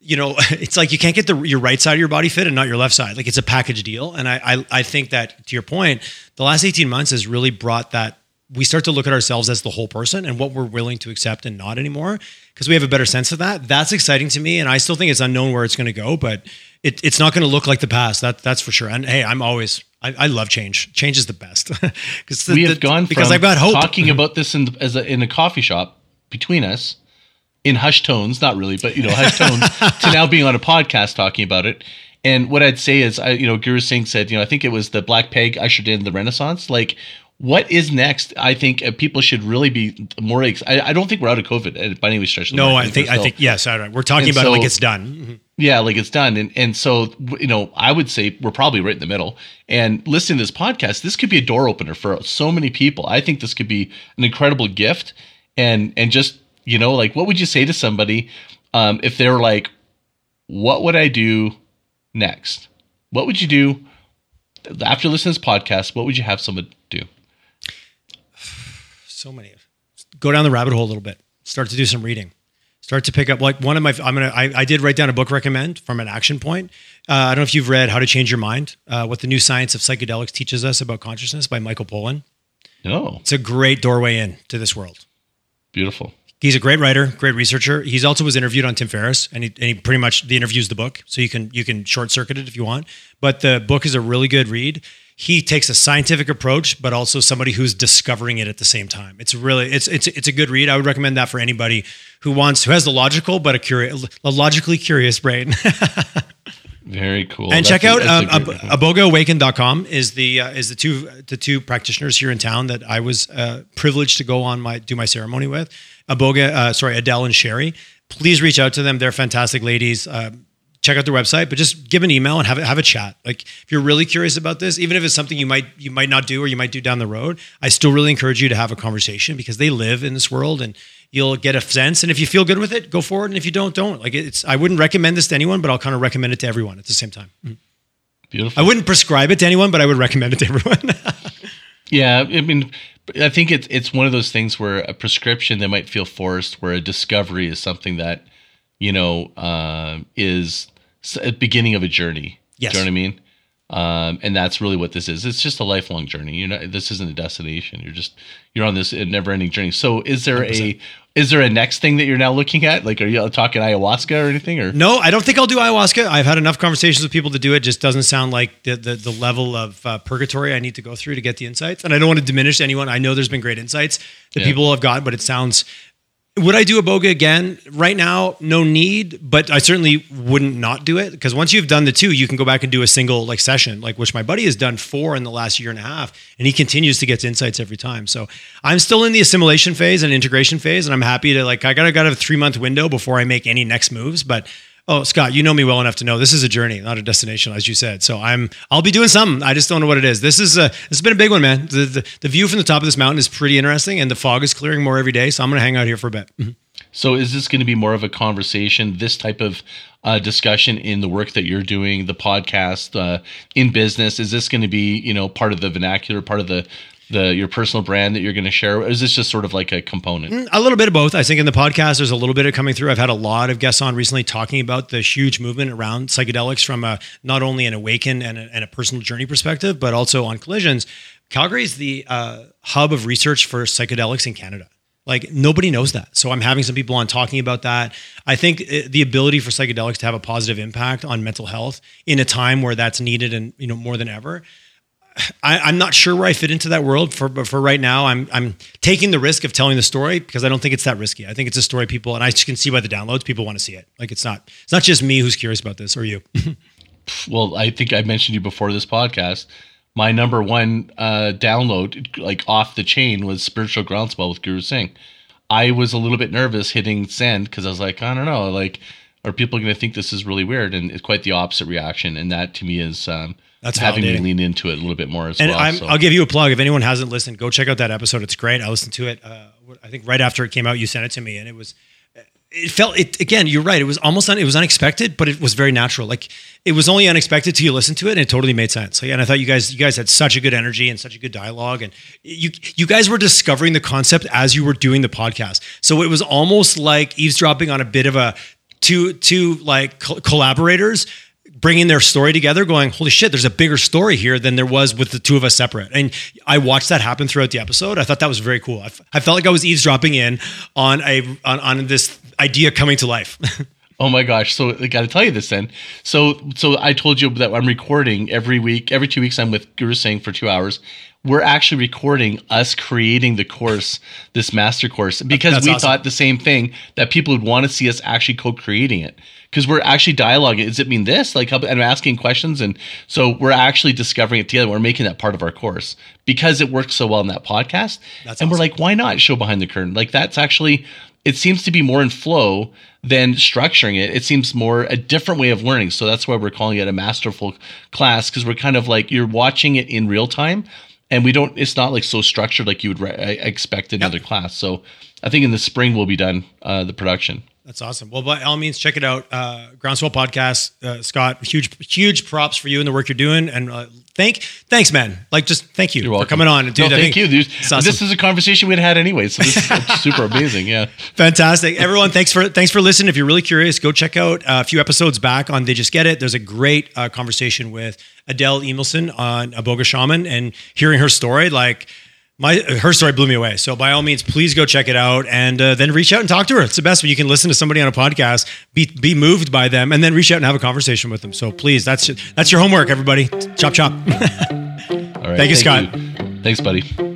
you know, it's like you can't get the your right side of your body fit and not your left side. Like it's a package deal. And I, I, I think that to your point, the last 18 months has really brought that we start to look at ourselves as the whole person and what we're willing to accept and not anymore because we have a better sense of that. That's exciting to me. And I still think it's unknown where it's going to go, but it, it's not going to look like the past. That that's for sure. And hey, I'm always, I, I love change. Change is the best because we have the, gone because I've got hope. talking about this in, as a, in a coffee shop between us in hushed tones, not really, but you know, hushed tones to now being on a podcast talking about it. And what I'd say is, I, you know, Guru Singh said, you know, I think it was the Black Plague ushered in the Renaissance. Like, what is next? I think uh, people should really be more. Ex- I, I, don't think we're out of COVID uh, by any stretch. No, I think I think yes. All right. We're talking and about so, it like it's done. Mm-hmm. Yeah, like it's done, and and so you know, I would say we're probably right in the middle. And listening to this podcast, this could be a door opener for so many people. I think this could be an incredible gift, and and just you know, like what would you say to somebody um, if they were like, "What would I do next? What would you do after listening to this podcast? What would you have someone do?" so many. Go down the rabbit hole a little bit. Start to do some reading. Start to pick up like one of my. I'm gonna. I, I did write down a book recommend from an action point. Uh, I don't know if you've read How to Change Your Mind. Uh, what the new science of psychedelics teaches us about consciousness by Michael Pollan. No, it's a great doorway in to this world. Beautiful. He's a great writer, great researcher. He's also was interviewed on Tim Ferriss, and he, and he pretty much the interview's the book, so you can you can short circuit it if you want. But the book is a really good read he takes a scientific approach, but also somebody who's discovering it at the same time. It's really it's it's it's a good read. I would recommend that for anybody who wants who has the logical but a curious a logically curious brain. Very cool. And that's check a, out um, ibogaawaken.com is the uh, is the two the two practitioners here in town that I was uh, privileged to go on my do my ceremony with. Iboga, uh, sorry, Adele and Sherry. Please reach out to them. They're fantastic ladies. Uh, check out their website, but just give an email and have a, have a chat. Like if you're really curious about this, even if it's something you might you might not do or you might do down the road, I still really encourage you to have a conversation because they live in this world and you'll get a sense. And if you feel good with it, go forward. And if you don't, don't. Like it's I wouldn't recommend this to anyone, but I'll kind of recommend it to everyone at the same time. Mm-hmm. Beautiful. I wouldn't prescribe it to anyone, but I would recommend it to everyone. yeah, I mean. I think it's it's one of those things where a prescription that might feel forced, where a discovery is something that you know uh, is a beginning of a journey. Yes. Do you know what I mean? Um, and that's really what this is. It's just a lifelong journey. You know, this isn't a destination. You're just you're on this never-ending journey. So, is there 100%. a is there a next thing that you're now looking at? Like, are you talking ayahuasca or anything? Or no, I don't think I'll do ayahuasca. I've had enough conversations with people to do it. Just doesn't sound like the the, the level of uh, purgatory I need to go through to get the insights. And I don't want to diminish anyone. I know there's been great insights that yeah. people have got, but it sounds would I do iboga again? Right now, no need, but I certainly wouldn't not do it because once you've done the two, you can go back and do a single like session, like which my buddy has done four in the last year and a half, and he continues to get insights every time. So I'm still in the assimilation phase and integration phase, and I'm happy to like I got got a three month window before I make any next moves, but Oh, Scott, you know me well enough to know this is a journey, not a destination, as you said. So I'm, I'll be doing something. I just don't know what it is. This is a, this has been a big one, man. The, the, the view from the top of this mountain is pretty interesting, and the fog is clearing more every day. So I'm going to hang out here for a bit. Mm-hmm. So is this going to be more of a conversation, this type of uh, discussion in the work that you're doing, the podcast, uh, in business? Is this going to be, you know, part of the vernacular, part of the the your personal brand that you're going to share? Or is this just sort of like a component? Mm, a little bit of both. I think in the podcast, there's a little bit of coming through. I've had a lot of guests on recently talking about the huge movement around psychedelics from a not only an awaken and a, and a personal journey perspective, but also on collisions. Calgary is the uh, hub of research for psychedelics in Canada. Like nobody knows that. So I'm having some people on talking about that. I think uh, the ability for psychedelics to have a positive impact on mental health in a time where that's needed and you know more than ever I, am not sure where I fit into that world for, for right now, I'm I'm taking the risk of telling the story because I don't think it's that risky. I think it's a story people, and I can see by the downloads, people want to see it. Like it's not it's not just me who's curious about this or you. well, I think I mentioned you before this podcast. My number one uh, download, like off the chain, was Spiritual Groundswell with Guru Singh. I was a little bit nervous hitting send because I was like, I don't know, like, are people going to think this is really weird? And it's quite the opposite reaction. And that to me is. Um, that's having me lean into it a little bit more as and well. i will give you a plug. If anyone hasn't listened, go check out that episode. It's great. I listened to it. Uh, I think right after it came out, you sent it to me, and it was. It felt it again. You're right. It was almost un, it was unexpected, but it was very natural. Like it was only unexpected till you listen to it, and it totally made sense. Like, and I thought you guys you guys had such a good energy and such a good dialogue, and you you guys were discovering the concept as you were doing the podcast. So it was almost like eavesdropping on a bit of a two two like co- collaborators bringing their story together going holy shit there's a bigger story here than there was with the two of us separate and i watched that happen throughout the episode i thought that was very cool i, f- I felt like i was eavesdropping in on a on, on this idea coming to life Oh my gosh! So I got to tell you this then. So so I told you that I'm recording every week. Every two weeks, I'm with Guru Singh for two hours. We're actually recording us creating the course, this master course, because That's we awesome. thought the same thing that people would want to see us actually co-creating it. Because we're actually dialoguing. Does it mean this? Like, and I'm asking questions, and so we're actually discovering it together. We're making that part of our course because it works so well in that podcast. That's and we're like, why not show behind the curtain? Like that's actually it seems to be more in flow than structuring it. It seems more a different way of learning. So that's why we're calling it a masterful class because we're kind of like you're watching it in real time and we don't it's not like so structured like you would re- expect in another class. So I think in the spring we'll be done uh, the production. That's awesome. Well, by all means, check it out. Uh, Groundswell Podcast, uh, Scott. Huge, huge props for you and the work you're doing. And uh, thank, thanks, man. Like, just thank you You're for welcome. coming on. And dude, no, thank you. Dude. awesome. This is a conversation we'd had anyway, so this is super amazing. Yeah. Fantastic, everyone. Thanks for thanks for listening. If you're really curious, go check out uh, a few episodes back on They Just Get It. There's a great uh, conversation with Adele Emelson on Iboga Shaman and hearing her story. Like my her story blew me away. So by all means, please go check it out and uh, then reach out and talk to her. It's the best when you can listen to somebody on a podcast, be be moved by them, and then reach out and have a conversation with them. So please, that's that's your homework, everybody. Chop chop. All right. Thank you, Scott. Thanks, buddy.